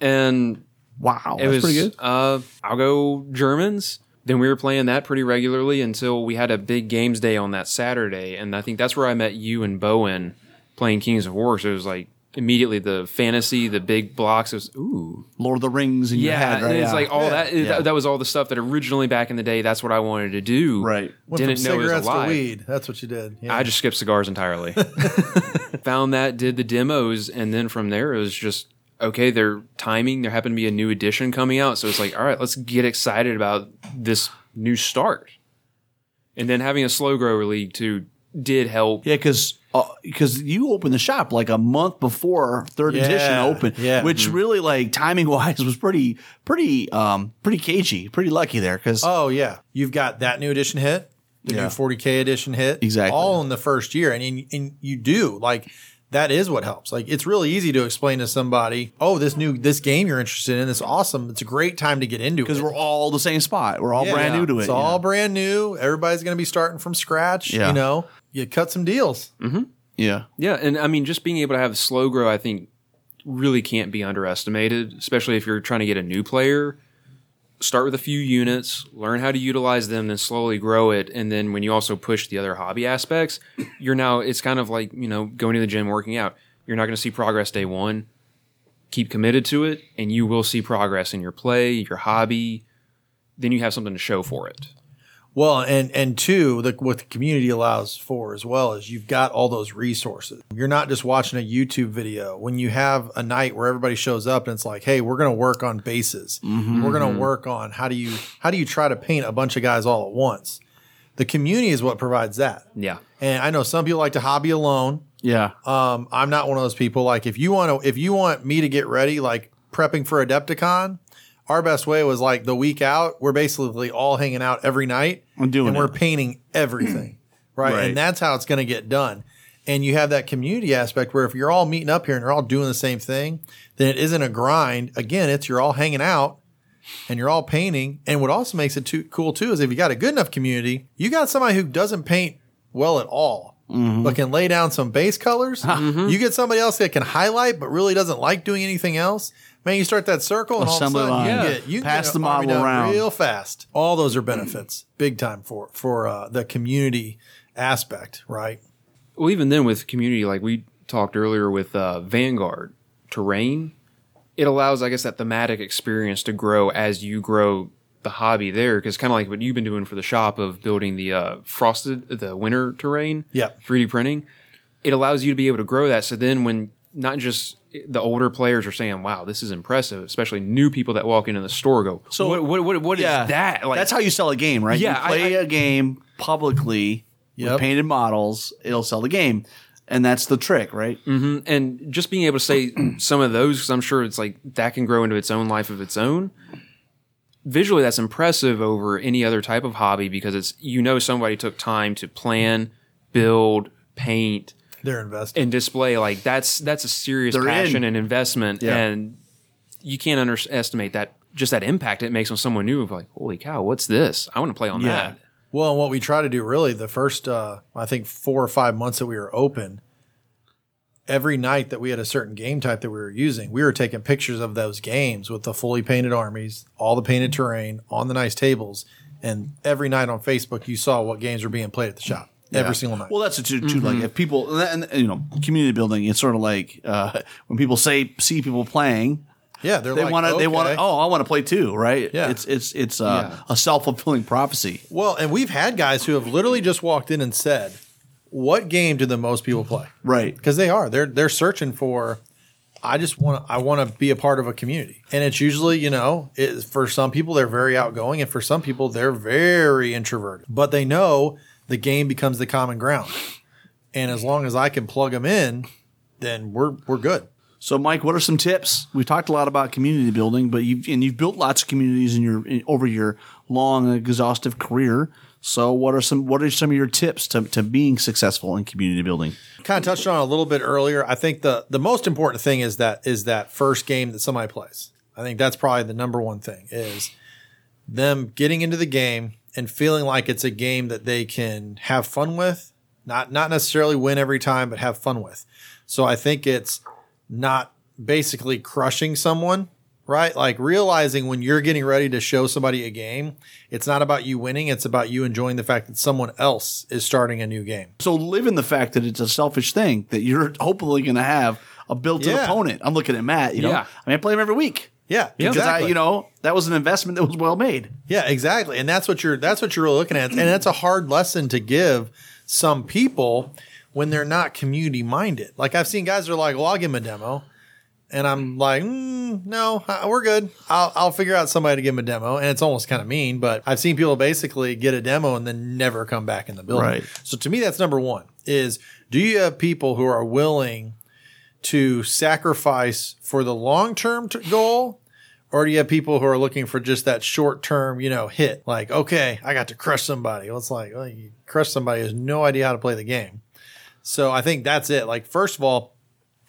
And Wow, it that's was pretty good. Uh, I'll go Germans. Then we were playing that pretty regularly until we had a big games day on that Saturday, and I think that's where I met you and Bowen playing Kings of War. So it was like immediately the fantasy, the big blocks. It was ooh, Lord of the Rings in your yeah, head, right? it's Yeah. like all Yeah. that. Yeah. That, that was all the stuff that originally back in the day. That's what I wanted to do. Right. Went Didn't from know it was cigarettes to alive. weed. That's what you did. Yeah. I just skipped cigars entirely. Found that, did the demos, and then from there it was just okay. They're timing. There happened to be a new edition coming out, so it's like, all right, let's get excited about this new start. And then having a slow grower league too did help. Yeah, because because you opened the shop like a month before third Yeah, edition opened, yeah. which Mm-hmm. really like timing wise was pretty pretty um pretty cagey, pretty lucky there because Oh yeah, you've got that new edition hit, the Yeah. new 40k edition hit, Exactly. all in the first year, and and, and you do like that is what helps. Like it's really easy to explain to somebody, oh, this new this game you're interested in is awesome. It's a great time to get into it because we're all the same spot, we're all Yeah. brand new to it. It's all know? brand new. Everybody's going to be starting from scratch. Yeah. You know, you cut some deals. Mm-hmm. yeah, Yeah, and I mean, just being able to have slow grow, I think, really can't be underestimated. Especially if you're trying to get a new player. Start with a few units, learn how to utilize them, then slowly grow it. And then when you also push the other hobby aspects, you're now it's kind of like you know going to the gym, working out. You're not going to see progress day one. Keep committed to it, and you will see progress in your play, your hobby. Then you have something to show for it. Well, and and two, the, what the community allows for as well is you've got all those resources. You're not just watching a YouTube video. When you have a night where everybody shows up and it's like, hey, we're going to work on bases. We're going to work on how do you how do you try to paint a bunch of guys all at once. The community is what provides that. Yeah. And I know some people like to hobby alone. yeah, Um, I'm not one of those people. Like if you want to, if you want me to get ready, like prepping for Adepticon, our best way was like the week out. We're basically all hanging out every night I'm doing and we're painting everything, right? Right. And that's how it's going to get done. And you have that community aspect where if you're all meeting up here and you're all doing the same thing, then it isn't a grind. Again, it's you're all hanging out and you're all painting. And what also makes it too cool too is if you got a good enough community, you got somebody who doesn't paint well at all, Mm-hmm. but can lay down some base colors. You get somebody else that can highlight, but really doesn't like doing anything else. Man, you start that circle, and Assembly all of a sudden line. you Yeah. get you can Pass get the an army model around. real fast. All those are benefits, big time for for uh, the community aspect, right? Well, even then with community, like we talked earlier with uh, Vanguard terrain, it allows, I guess, that thematic experience to grow as you grow the hobby there. Because kind of like what you've been doing for the shop of building the uh, frosted, the winter terrain, Yeah. 3D printing, it allows you to be able to grow that. So then when not just the older players are saying, "Wow, this is impressive," especially new people that walk into the store go, So- "So what? What? What, what is yeah. that?" Like that's how you sell a game, right? Yeah, you play I- I- a game publicly Yep. with painted models, it'll sell the game, and that's the trick, right? Mm-hmm. and just being able to say some of those because i'm sure it's like that can grow into its own life of its own visually that's impressive over any other type of hobby because it's you know somebody took time to plan build paint They're invested. and display like that's that's a serious They're passion in. and investment Yeah. and you can't underestimate that just that impact it makes on someone new of like holy cow what's this i want to play on Yeah. that Well, and what we try to do really the first, uh, I think, four or five months that we were open, every night that we had a certain game type that we were using, we were taking pictures of those games with the fully painted armies, all the painted terrain on the nice tables. And every night on Facebook, you saw what games were being played at the shop every single night. Well, that's it too. too Like if people, and, and, you know, community building, it's sort of like uh, when people say see people playing, yeah, they're they like, want to, they want to. Oh, I want to play too, right? Yeah. It's it's it's uh, Yeah. a self fulfilling prophecy, Well, and we've had guys who have literally just walked in and said, "What game do the most people play?" right? because they are they're they're searching for I just want to I want to be a part of a community. And it's usually, you know, it, for some people they're very outgoing and for some people they're very introverted. But they know the game becomes the common ground. And as long as I can plug them in, then we're we're good. So, Mike, what are some tips? We've talked a lot about community building, but you've and you've built lots of communities in your in, over your long and exhaustive career. So, what are some what are some of your tips to, to being successful in community building? Kind of touched on a little bit earlier. I think the the most important thing is that is that first game that somebody plays. I think that's probably the number one thing is them getting into the game and feeling like it's a game that they can have fun with, not not necessarily win every time, but have fun with. So I think it's not basically crushing someone, right? Like realizing when you're getting ready to show somebody a game, it's not about you winning, it's about you enjoying the fact that someone else is starting a new game. So, live in the fact that it's a selfish thing that you're hopefully going to have a built-in Yeah. opponent. I'm looking at Matt. You know, Yeah. I mean, I play him every week. Yeah, Because I, you know, that was an investment that was well made. Yeah, exactly. And that's what you're that's what you're really looking at. And that's a hard lesson to give some people when they're not community minded. Like I've seen guys that are like, "Well, I'll give them a demo." And I'm like, mm, no, we're good. I'll, I'll figure out somebody to give them a demo. And it's almost kind of mean, but I've seen people basically get a demo and then never come back in the building. Right. So to me, that's number one is do you have people who are willing to sacrifice for the long term goal? Or do you have people who are looking for just that short term, you know, hit? Like, okay, I got to crush somebody. Well, it's like, well, you crush somebody who has no idea how to play the game. So I think that's it. Like, first of all,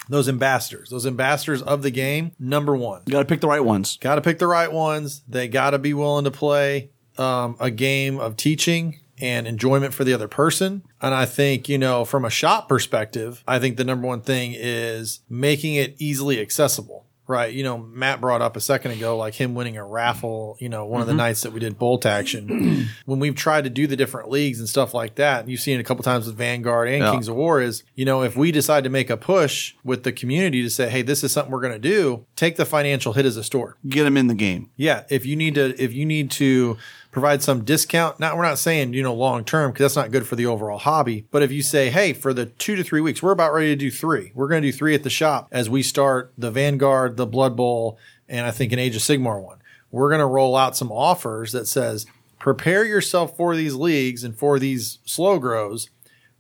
those ambassadors, those ambassadors of the game, number one. You got to pick the right ones. Got to pick the right ones. They got to be willing to play um, a game of teaching and enjoyment for the other person. And I think, you know, from a shop perspective, I think the number one thing is making it easily accessible. Right. You know, Matt brought up a second ago, like him winning a raffle, you know, one of the mm-hmm. nights that we did Bolt Action. when we've tried to do the different leagues and stuff like that, you've seen it a couple times with Vanguard and Yeah. Kings of War, is, you know, if we decide to make a push with the community to say, hey, this is something we're going to do, take the financial hit as a store. Get them in the game. Yeah, if you need to, if you need to provide some discount, not we're not saying you know long term because that's not good for the overall hobby. But if you say, hey, for the two to three weeks, we're about ready to do three. We're going to do three at the shop as we start the Vanguard, the Blood Bowl, and I think an Age of Sigmar one. We're going to roll out some offers that says prepare yourself for these leagues and for these slow grows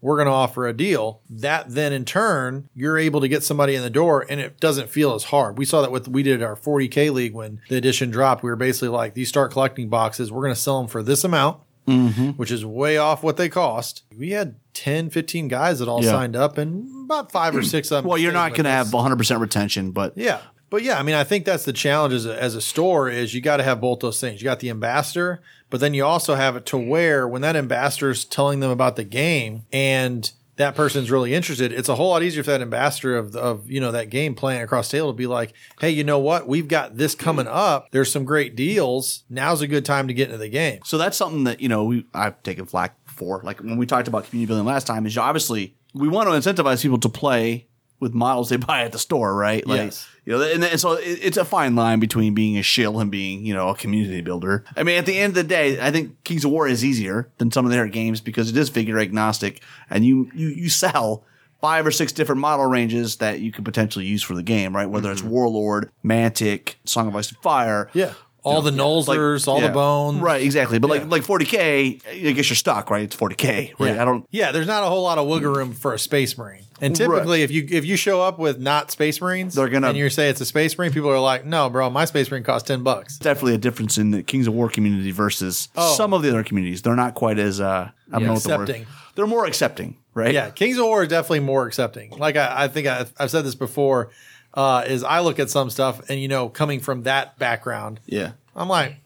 we're going to offer a deal that then in turn you're able to get somebody in the door and it doesn't feel as hard. We saw that with we did our 40k league when the edition dropped. We were basically like these start collecting boxes we're going to sell them for this amount mm-hmm. which is way off what they cost. We had 10 15 guys that all Yeah. signed up and about five or six of them Well, you're not going to have 100% retention, but Yeah. But yeah, I mean, I think that's the challenge as a, as a store is you got to have both those things. You got the ambassador, but then you also have it to where when that ambassador is telling them about the game and that person's really interested, it's a whole lot easier for that ambassador of, of you know that game playing across the table to be like, hey, you know what? We've got this coming up. There's some great deals. Now's a good time to get into the game. So that's something that you know we I've taken flack for. Like when we talked about community building last time, is obviously we want to incentivize people to play with models they buy at the store, right? Like, Yes. You know, and, and so it, it's a fine line between being a shill and being you know a community builder. I mean, at the end of the day, I think Kings of War is easier than some of their games because it is figure agnostic, and you you you sell. Five or six different model ranges that you could potentially use for the game, right? Whether it's mm-hmm. Warlord, Mantic, Song of Ice and Fire, Yeah. All the Nolzur's, all yeah. the bones. Right, exactly. But Yeah. like like 40k, I guess you're stuck, right? It's 40k, right? Yeah. I don't. Yeah, there's not a whole lot of wiggle room for a space marine. And typically, if you if you show up with not space marines, They're gonna- and you say it's a space marine, people are like, "No, bro, my space marine costs ten bucks." Definitely a difference in the Kings of War community versus Oh. some of the other communities. They're not quite as uh, I don't Yeah, know what the word. accepting. They're more accepting, right? Yeah, Kings of War is definitely more accepting. Like I, I think I, I've said this before, uh, is I look at some stuff, and you know, coming from that background, yeah. I'm like,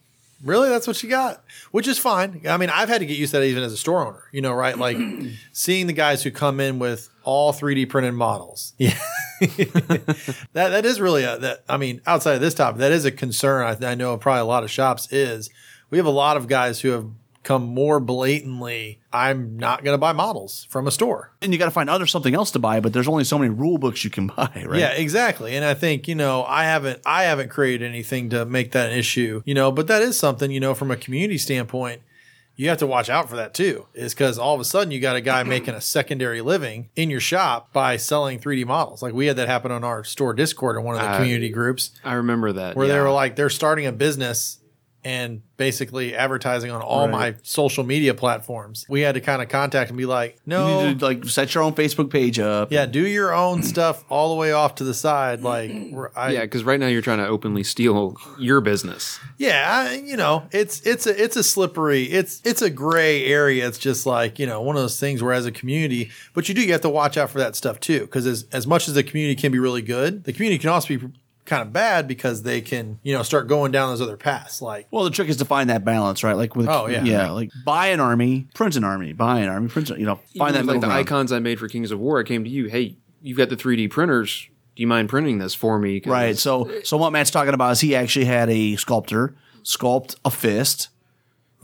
really? That's what you got? Which is fine. I mean, I've had to get used to that even as a store owner, you know, right? Like seeing the guys who come in with all 3D printed models. Yeah. that that is really a that I mean, outside of this topic, that is a concern. I, I know probably a lot of shops is we have a lot of guys who have come more blatantly. I'm not going to buy models from a store. And you got to find other something else to buy, but there's only so many rule books you can buy, right? Yeah, exactly. And I think, you know, I haven't I haven't created anything to make that an issue, you know, but that is something, you know, from a community standpoint, you have to watch out for that too. Is because all of a sudden you got a guy making a secondary living in your shop by selling 3D models. Like we had that happen on our store Discord in one of the Uh, community groups I remember that. where they were like they're starting a business and basically advertising on all Right. my social media platforms. We had to kind of contact and be like, no, You need to like set your own Facebook page up. yeah, do your own stuff all the way off to the side. Like, I, yeah, because right now you're trying to openly steal your business. yeah, I, you know, it's it's a it's a slippery, it's it's a gray area. It's just like you know one of those things where as a community, but you do you have to watch out for that stuff too, because as as much as the community can be really good, the community can also be kind of bad because they can you know start going down those other paths. Like, Well, the trick is to find that balance, right? Like with Oh, yeah. yeah, like buy an army, print an army, buy an army, print. an- You know, find that Even with, middle like the ground. icons I made for Kings of War. I came to you. Hey, you've got the 3D printers. Do you mind printing this for me? Right. So, so what Matt's talking about is he actually had a sculptor sculpt a fist,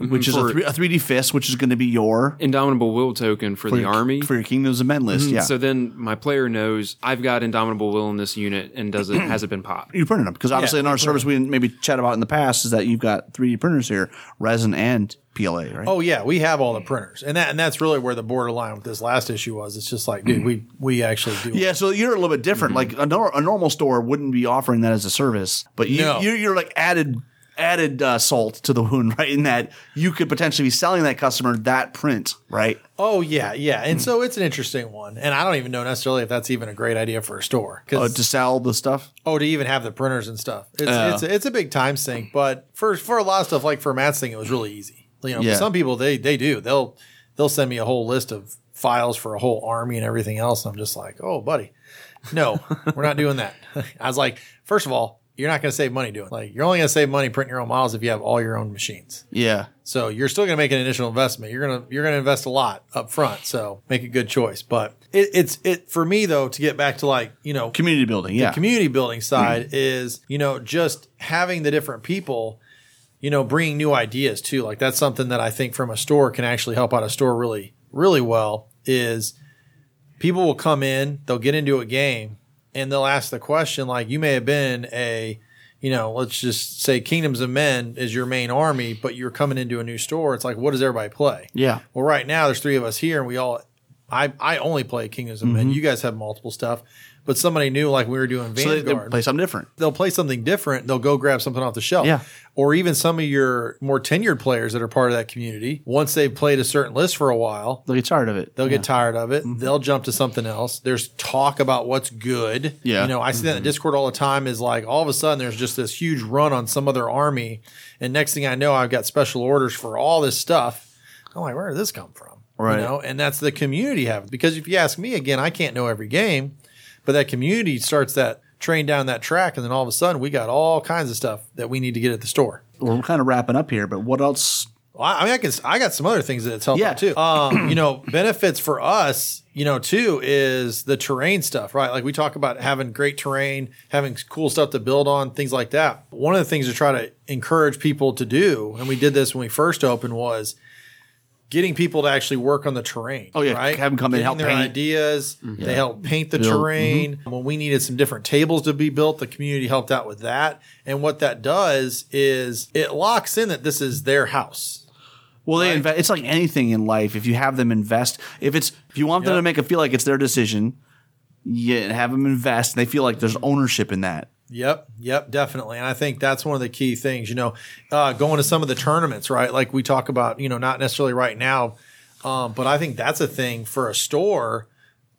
Mm-hmm. which is a, For- three, a 3D fist, which is going to be your Indomitable Will token for, the your- army. for your Kingdoms of Men list. Mhm. Yeah. So then my player knows I've got Indomitable Will in this unit and does it has it been popped? you printed them because obviously in our service we maybe chat about in the past is that you've got 3D printers here, resin and PLA, right? Oh yeah, we have all the printers, and that and that's really where the borderline with this last issue was. It's just like, dude, mm-hmm. we we actually do. Yeah, so you're a little bit different. Mm-hmm. Like a, nor- a normal store wouldn't be offering that as a service, but you, No. you're, you're like added added uh, salt to the wound, right? In that you could potentially be selling that customer that print, right? Oh yeah, yeah, and so it's an interesting one, and I don't even know necessarily if that's even a great idea for a store. Uh, 'Cause- to sell the stuff. oh, to even have the printers and stuff, it's Oh. it's, a, it's a big time sink. But for for a lot of stuff, like for Matt's thing, it was really easy. You know, Yeah. some people they they do they'll they'll send me a whole list of files for a whole army and everything else. And I'm just like, oh, buddy, no, we're not doing that. I was like, first of all, you're not going to save money doing it. like you're only going to save money printing your own models if you have all your own machines. Yeah. So you're still going to make an initial investment. You're going to you're going to invest a lot up front. So make a good choice. But it, it's it for me though to get back to like you know Community building. Yeah. community building side is you know just having the different people you know bringing new ideas too like that's something that i think from a store can actually help out a store really really well is people will come in they'll get into a game and they'll ask the question like you may have been a you know let's just say kingdoms of men is your main army but you're coming into a new store it's like what does everybody play yeah. well, right now there's three of us here, and we all. I I only play Kingdoms of Men. Mm-hmm. You guys have multiple stuff, but somebody new, like we were doing So they, Vanguard, play something different. they'll play something different. They'll go grab something off the shelf. Yeah. Or even some of your more tenured players that are part of that community. Once they've played a certain list for a while, They'll get tired of it. They'll Yeah. get tired of it. Mm-hmm. They'll jump to something else. There's talk about what's good. Yeah. You know, I see that in mm-hmm. Discord all the time is like all of a sudden there's just this huge run on some other army. And next thing I know, I've got special orders for all this stuff. I'm like, where did this come from? Right. You know, and that's the community having because if you ask me again, I can't know every game, but that community starts that train down that track, and then all of a sudden we got all kinds of stuff that we need to get at the store. We're kind of wrapping up here, but what else? Well, I mean, I can. I got some other things that it's helped Yeah. too. Um, you know, benefits for us, you know, too, is the terrain stuff, right? Like we talk about having great terrain, having cool stuff to build on, things like that. One of the things to try to encourage people to do, and we did this when we first opened, was getting people to actually work on the terrain. Oh, yeah, right. have 'em come in and help their paint. ideas. Mm-hmm. They help paint the Build. terrain. Mm-hmm. When we needed some different tables to be built, the community helped out with that. And what that does is it locks in that this is their house. Well, they invest. It's like anything in life. If you have them invest, if it's if you want them Yep. to make it feel like it's their decision, you have them invest. And they feel like there's ownership in that. Yep, yep, definitely. And I think that's one of the key things, you know, uh, going to some of the tournaments, right? Like we talk about, you know, not necessarily right now, um, but I think that's a thing for a store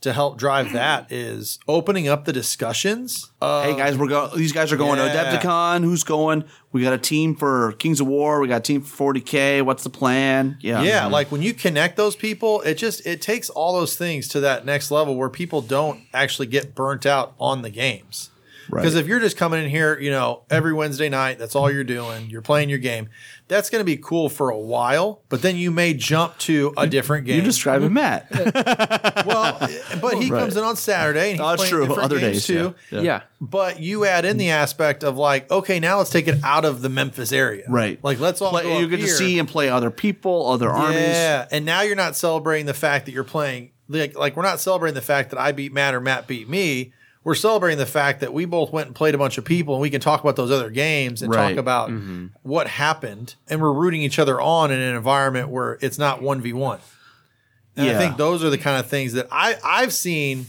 to help drive that is opening up the discussions. Uh, hey guys, we're going. These guys are going yeah. to Adepticon. Who's going? We got a team for Kings of War. We got a team for 40k. What's the plan? Yeah, yeah, like when you connect those people, it just it takes all those things to that next level where people don't actually get burnt out on the games. Right. Because if you're just coming in here, you know, every Wednesday night, that's all you're doing, you're playing your game, that's going to be cool for a while, but then you may jump to a different game. You're describing mm-hmm. Matt. well, but he Right. comes in on Saturday and he's Oh, that's true. different Other days too. Yeah. Yeah. But you add in the aspect of like, okay, now let's take it out of the Memphis area, Right. Like let's all Play, go you up get to see and play other people, other armies. Yeah, and now you're not celebrating the fact that you're playing like like we're not celebrating the fact that I beat Matt or Matt beat me. We're celebrating the fact that we both went and played a bunch of people and we can talk about those other games and Right. talk about mm-hmm. what happened. And we're rooting each other on in an environment where it's not 1v1 and Yeah. i think those are the kind of things that i i've seen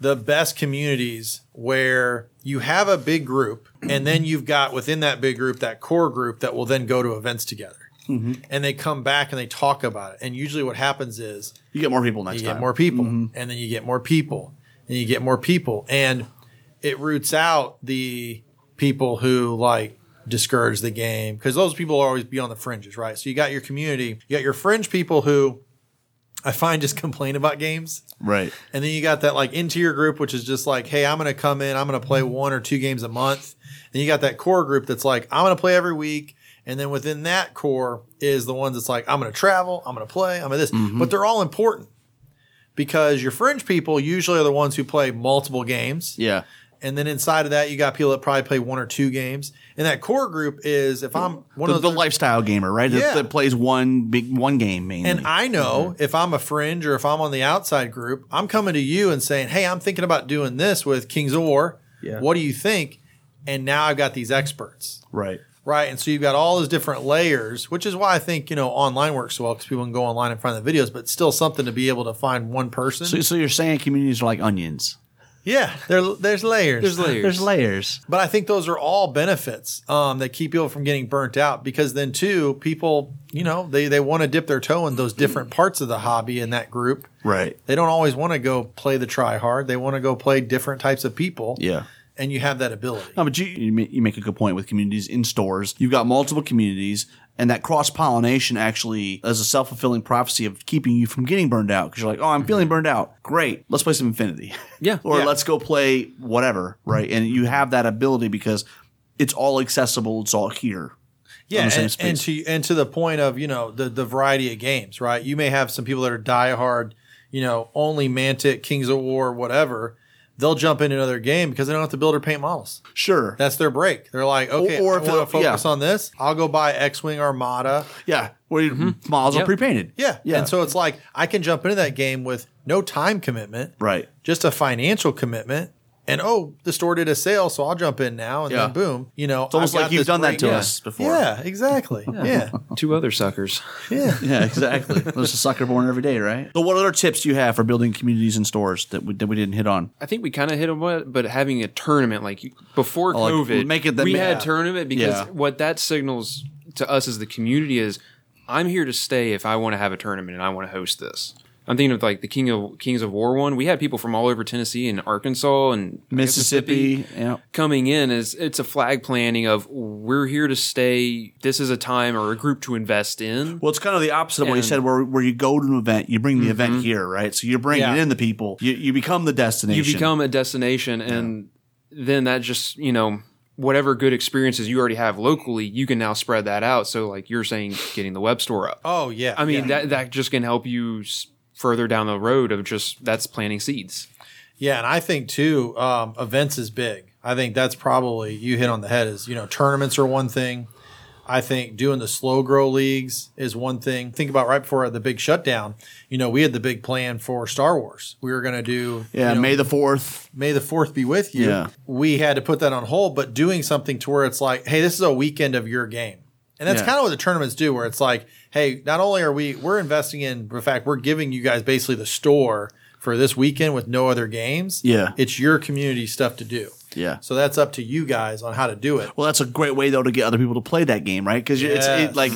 the best communities where you have a big group and then you've got within that big group that core group that will then go to events together. Mm-hmm. And they come back and they talk about it. And usually what happens is You get more people next you time. get more people mm-hmm. and then you get more people and you get more people and it roots out the people who like discourage the game because those people will always be on the fringes right so you got your community you got your fringe people who i find just complain about games Right. and then you got that like interior group, which is just like, hey, I'm going to come in, I'm going to play one or two games a month. And you got that core group that's like, I'm going to play every week. And then within that core is the ones that's like, I'm going to travel, I'm going to play, I'm going to this. Mm-hmm. But they're all important because your fringe people usually are the ones who play multiple games. Yeah. And then inside of that, you got people that probably play one or two games. And that core group is if I'm one The, of the those lifestyle gamer, right? That- Yeah. That, plays one big one game mainly. And I know if I'm a fringe or if I'm on the outside group, I'm coming to you and saying, "Hey, I'm thinking about doing this with Kings of War. Yeah. What do you think?" And now I've got these experts, right. Right? And so you've got all those different layers, which is why I think you know online works so well because people can go online and find the videos, but still something to be able to find one person. So, so you're saying communities are like onions? yeah, there, there's layers. There's layers. There's layers. But I think those are all benefits um, that keep people from getting burnt out because then too, people, you know, they, they want to dip their toe in those different parts of the hobby in that group. Right. They don't always want to go play the try hard. They want to go play different types of people. Yeah. And you have that ability. No, but you you make a good point with communities in stores. You've got multiple communities, and that cross pollination actually is a self fulfilling prophecy of keeping you from getting burned out. Because you're like, oh, I'm feeling mm-hmm. burned out. Great, let's play some Infinity. Yeah. or Yeah. let's go play whatever. Right, and you have that ability because it's all accessible. It's all here. Yeah, on the same and, and to and to the point of you know the the variety of games, right? You may have some people that are diehard, you know, only Mantic, Kings of War, whatever. They'll jump into another game because they don't have to build or paint models. Sure. That's their break. They're like, okay, or or if if I want to they're- focus yeah. on this, I'll go buy X Wing Armada. yeah. Where you, mm-hmm. models are pre painted. Yeah. Yeah. And so it's like I can jump into that game with no time commitment, Right. just a financial commitment. And oh, the store did a sale, so I'll jump in now. And Yeah. then boom, you know, It's almost like you've done that to us before. Yeah, exactly. Yeah. Two other suckers. Yeah. Yeah, exactly. There's a sucker born every day, right? So, what other tips do you have for building communities in stores that we, that we didn't hit on? I think we kind of hit on it, but having a tournament like before Oh, like, COVID, make it the- we yeah. had tournament because Yeah. what that signals to us as the community is I'm here to stay if I want to have a tournament and I want to host this. I'm thinking of like the King of Kings of War one. We had people from all over Tennessee and Arkansas and Mississippi. Yeah. coming in as it's a flag planting of we're here to stay. This is a time or a group to invest in. Well, it's kind of the opposite of what you said, where, where you go to an event, you bring the mm-hmm. event here, right? So you're bringing Yeah. in the people, you, you become the destination. you become a destination and then that just you know whatever good experiences you already have locally you can now spread that out so like you're saying getting the web store up Oh yeah. i mean yeah. that that just can help you s- further down the road of just that's planting seeds Yeah, and I think too, um, events is big. I think that's probably you hit on the head. Is you know tournaments are one thing. I think doing the slow grow leagues is one thing. Think about right before the big shutdown. You know, we had the big plan for Star Wars. We were going to do yeah, you know, May the 4th. May the fourth be with you. Yeah. We had to put that on hold, but doing something to where it's like, hey, this is a weekend of your game. And that's Yeah. kind of what the tournaments do, where it's like, hey, not only are we we're investing in the fact we're giving you guys basically the store for this weekend with no other games. Yeah. It's your community stuff to do. Yeah. So that's up to you guys on how to do it. Well, that's a great way though to get other people to play that game, right? Because it's it, like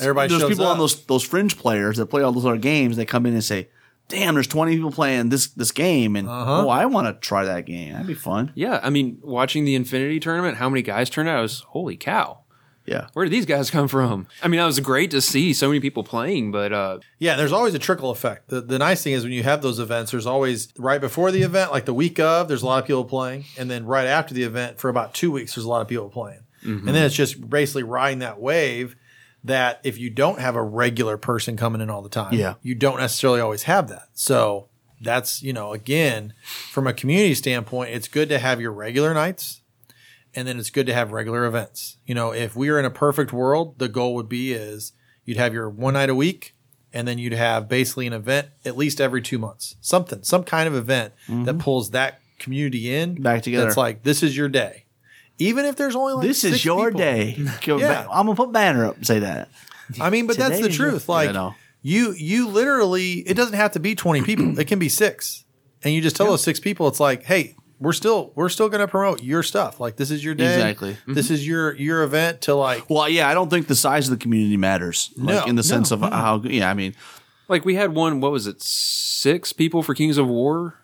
Everybody There's shows people up. on those those fringe players that play all those other games. They come in and say, "Damn, there's 20 people playing this this game, and Uh-huh. oh, I want to try that game. That'd be fun." yeah i mean watching the infinity tournament how many guys turned out I was holy cow Yeah. where did these guys come from i mean that was great to see so many people playing but uh Yeah, there's always a trickle effect. The, the nice thing is when you have those events, there's always right before the event, like the week of, there's a lot of people playing, and then right after the event, for about two weeks, there's a lot of people playing, and then it's just basically riding that wave. That if you don't have a regular person coming in all the time, Yeah. you don't necessarily always have that. So that's you know again, from a community standpoint, it's good to have your regular nights, and then it's good to have regular events. You know, if we are in a perfect world, the goal would be is you'd have your one night a week, and then you'd have basically an event at least every two months, something, some kind of event that mm-hmm. pulls that community in Back together. That's like this is your day, even if there's only like this is your people. day. Yeah. I'm gonna put banner up and say that. I mean, but that's the truth. Yeah, Like know. you, you literally, it doesn't have to be twenty people. It can be six, and you just tell those six people, it's like, hey, we're still, we're still going to promote your stuff. Like this is your day. Exactly. This mm-hmm. is your your event to like. Well, yeah, I don't think the size of the community matters. Like No, in the sense no, of how yeah, I mean Like we had one. What was it? Six people for Kings of War.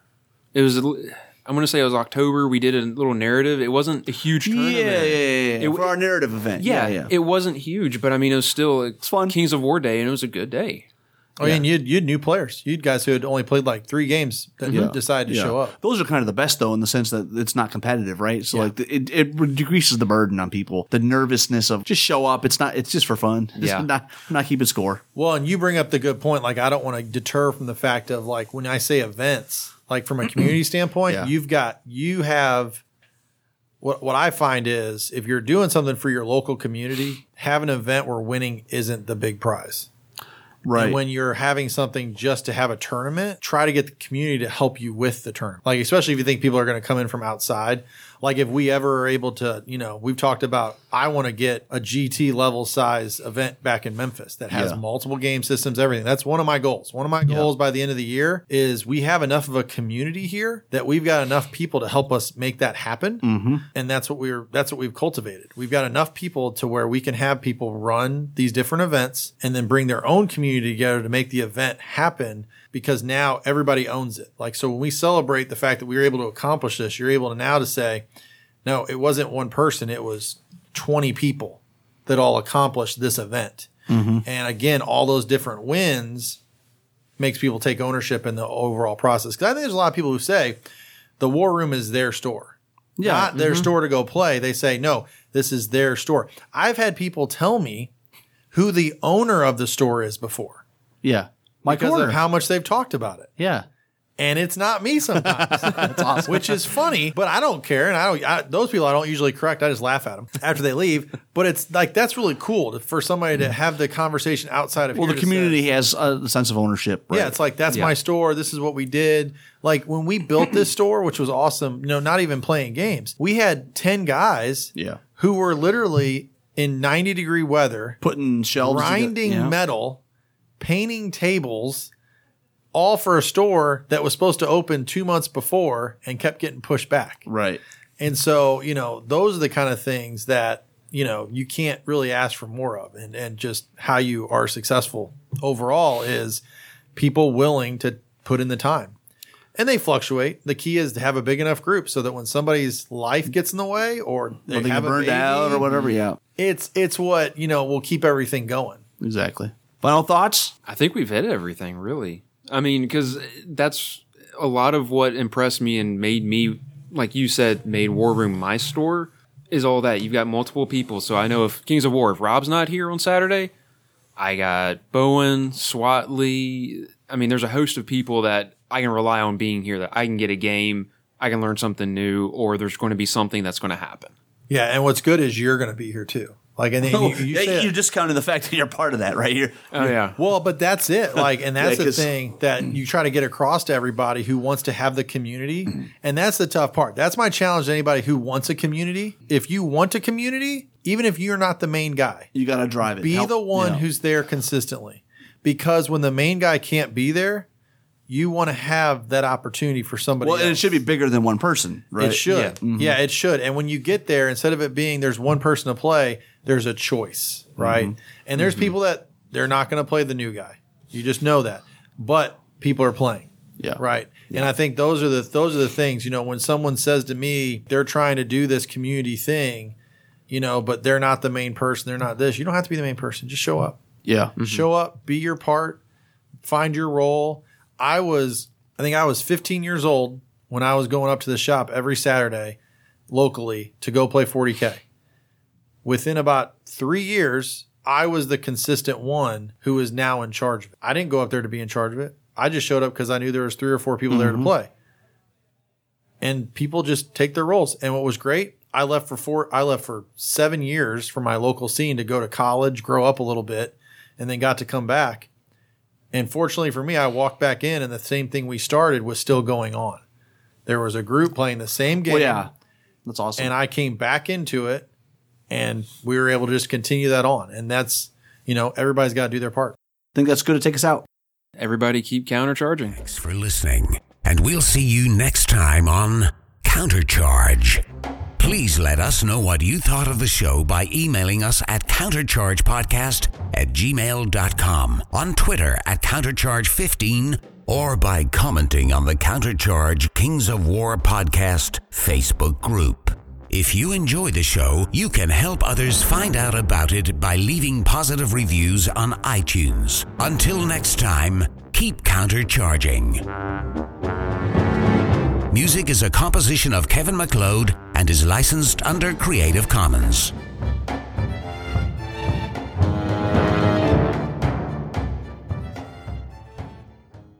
It was. I'm gonna say it was October. We did a little narrative. It wasn't a huge yeah, tournament. yeah, yeah, yeah. It- for our narrative event. Yeah, Yeah, yeah. it wasn't huge, but I mean, it was still it's fun. Kings of War Day, and it was a good day. Oh, yeah. and you you had new players. You had guys who had only played like three games that mm-hmm. decided to Yeah. show up. Those are kind of the best though, in the sense that it's not competitive, right? So Yeah. like it, it decreases the burden on people, the nervousness of just show up. It's not. It's just for fun. Just Yeah. not not keeping score. Well, and you bring up the good point. Like, I don't want to deter from the fact of like when I say events, like from a community standpoint, Yeah. you've got you have what what I find is if you're doing something for your local community, have an event where winning isn't the big prize. Right. And when you're having something just to have a tournament, try to get the community to help you with the tournament. Like, especially if you think people are going to come in from outside. Like, if we ever are able to, you know, we've talked about, I want to get a GT level size event back in Memphis that has Yeah. multiple game systems, everything. That's one of my goals. One of my goals by the end of the year is we have enough of a community here that we've got enough people to help us make that happen. Mm-hmm. And that's what we're, that's what we've cultivated. We've got enough people to where we can have people run these different events and then bring their own community together to make the event happen because now everybody owns it. Like, so when we celebrate the fact that we were able to accomplish this, you're able to now to say, no, it wasn't one person. It was 20 people that all accomplished this event. Mm-hmm. And again, all those different wins makes people take ownership in the overall process. Cause I think there's a lot of people who say the war room is their store. Yeah. Not their mm-hmm. store to go play. They say, no, this is their store. I've had people tell me who the owner of the store is before yeah. My because of how much they've talked about it. yeah. And it's not me sometimes. That's awesome. Which is funny, but I don't care. And I don't, I, those people I don't usually correct. I just laugh at them after they leave. But it's like, that's really cool to, for somebody to mm. have the conversation outside of Well, the to say- community has a sense of ownership. Right? Yeah, it's like that's Yeah. my store. This is what we did. Like when we built this store, which was awesome. You know, not even playing games. We had ten guys. Yeah. who were literally in ninety degree weather, putting shelves, grinding yeah. metal, painting tables, all for a store that was supposed to open two months before and kept getting pushed back. Right. And so, you know, those are the kind of things that, you know, you can't really ask for more of. And, and just how you are successful overall is people willing to put in the time. And they fluctuate. The key is to have a big enough group so that when somebody's life gets in the way or they Or they get have a burned baby, out or whatever. Yeah. it's it's what, you know, will keep everything going. Exactly. Final thoughts? I think we've hit everything, really. I mean, because that's a lot of what impressed me and made me, like you said, made War Room my store is all that. You've got multiple people. So I know if Kings of War, if Rob's not here on Saturday, I got Bowen, Swatley. I mean, there's a host of people that I can rely on being here that I can get a game, I can learn something new, or there's going to be something that's going to happen. Yeah, and what's good is you're going to be here too. Like, and then you, you Yeah, say- you're discounting the fact that you're part of that, right? You're, Oh, yeah. Well, but that's it. Like, and that's Yeah, the 'cause- thing that you try to get across to everybody who wants to have the community. And that's the tough part. That's my challenge to anybody who wants a community. If you want a community, even if you're not the main guy, you got to drive it. be Help- the one yeah. who's there consistently. Because when the main guy can't be there, you want to have that opportunity for somebody Well, and it should be bigger than one person, right? It should. Yeah. Yeah. Mhm. it should. And when you get there, instead of it being there's one person to play, there's a choice, right? Mm-hmm. And there's people that they're not going to play the new guy. You just know that. But people are playing. Yeah. Right. And I think those are the those are the things, you know, when someone says to me they're trying to do this community thing, you know, but they're not the main person, they're not this. You don't have to be the main person. Just show up. Yeah. Show up, be your part, find your role. I was, I think I was 15 years old when I was going up to the shop every Saturday locally to go play 40K. Within about three years, I was the consistent one who is now in charge of it. I didn't go up there to be in charge of it. I just showed up because I knew there was three or four people there to mm-hmm. play. And people just take their roles. And what was great, I left for four I left for seven years for my local scene to go to college, grow up a little bit, and then got to come back. And fortunately for me, I walked back in and the same thing we started was still going on. there was a group playing the same game. Well, yeah, that's awesome. and I came back into it, and we were able to just continue that on. And that's you know everybody's got to do their part. I think that's good to take us out. Everybody keep countercharging. Thanks for listening, and we'll see you next time on Countercharge. Please let us know what you thought of the show by emailing us at counterchargepodcast at gmail.com, on Twitter at countercharge15, or by commenting on the Countercharge Kings of War podcast Facebook group. If you enjoy the show, you can help others find out about it by leaving positive reviews on iTunes. Until next time, keep countercharging. Music is a composition of Kevin MacLeod and is licensed under Creative Commons.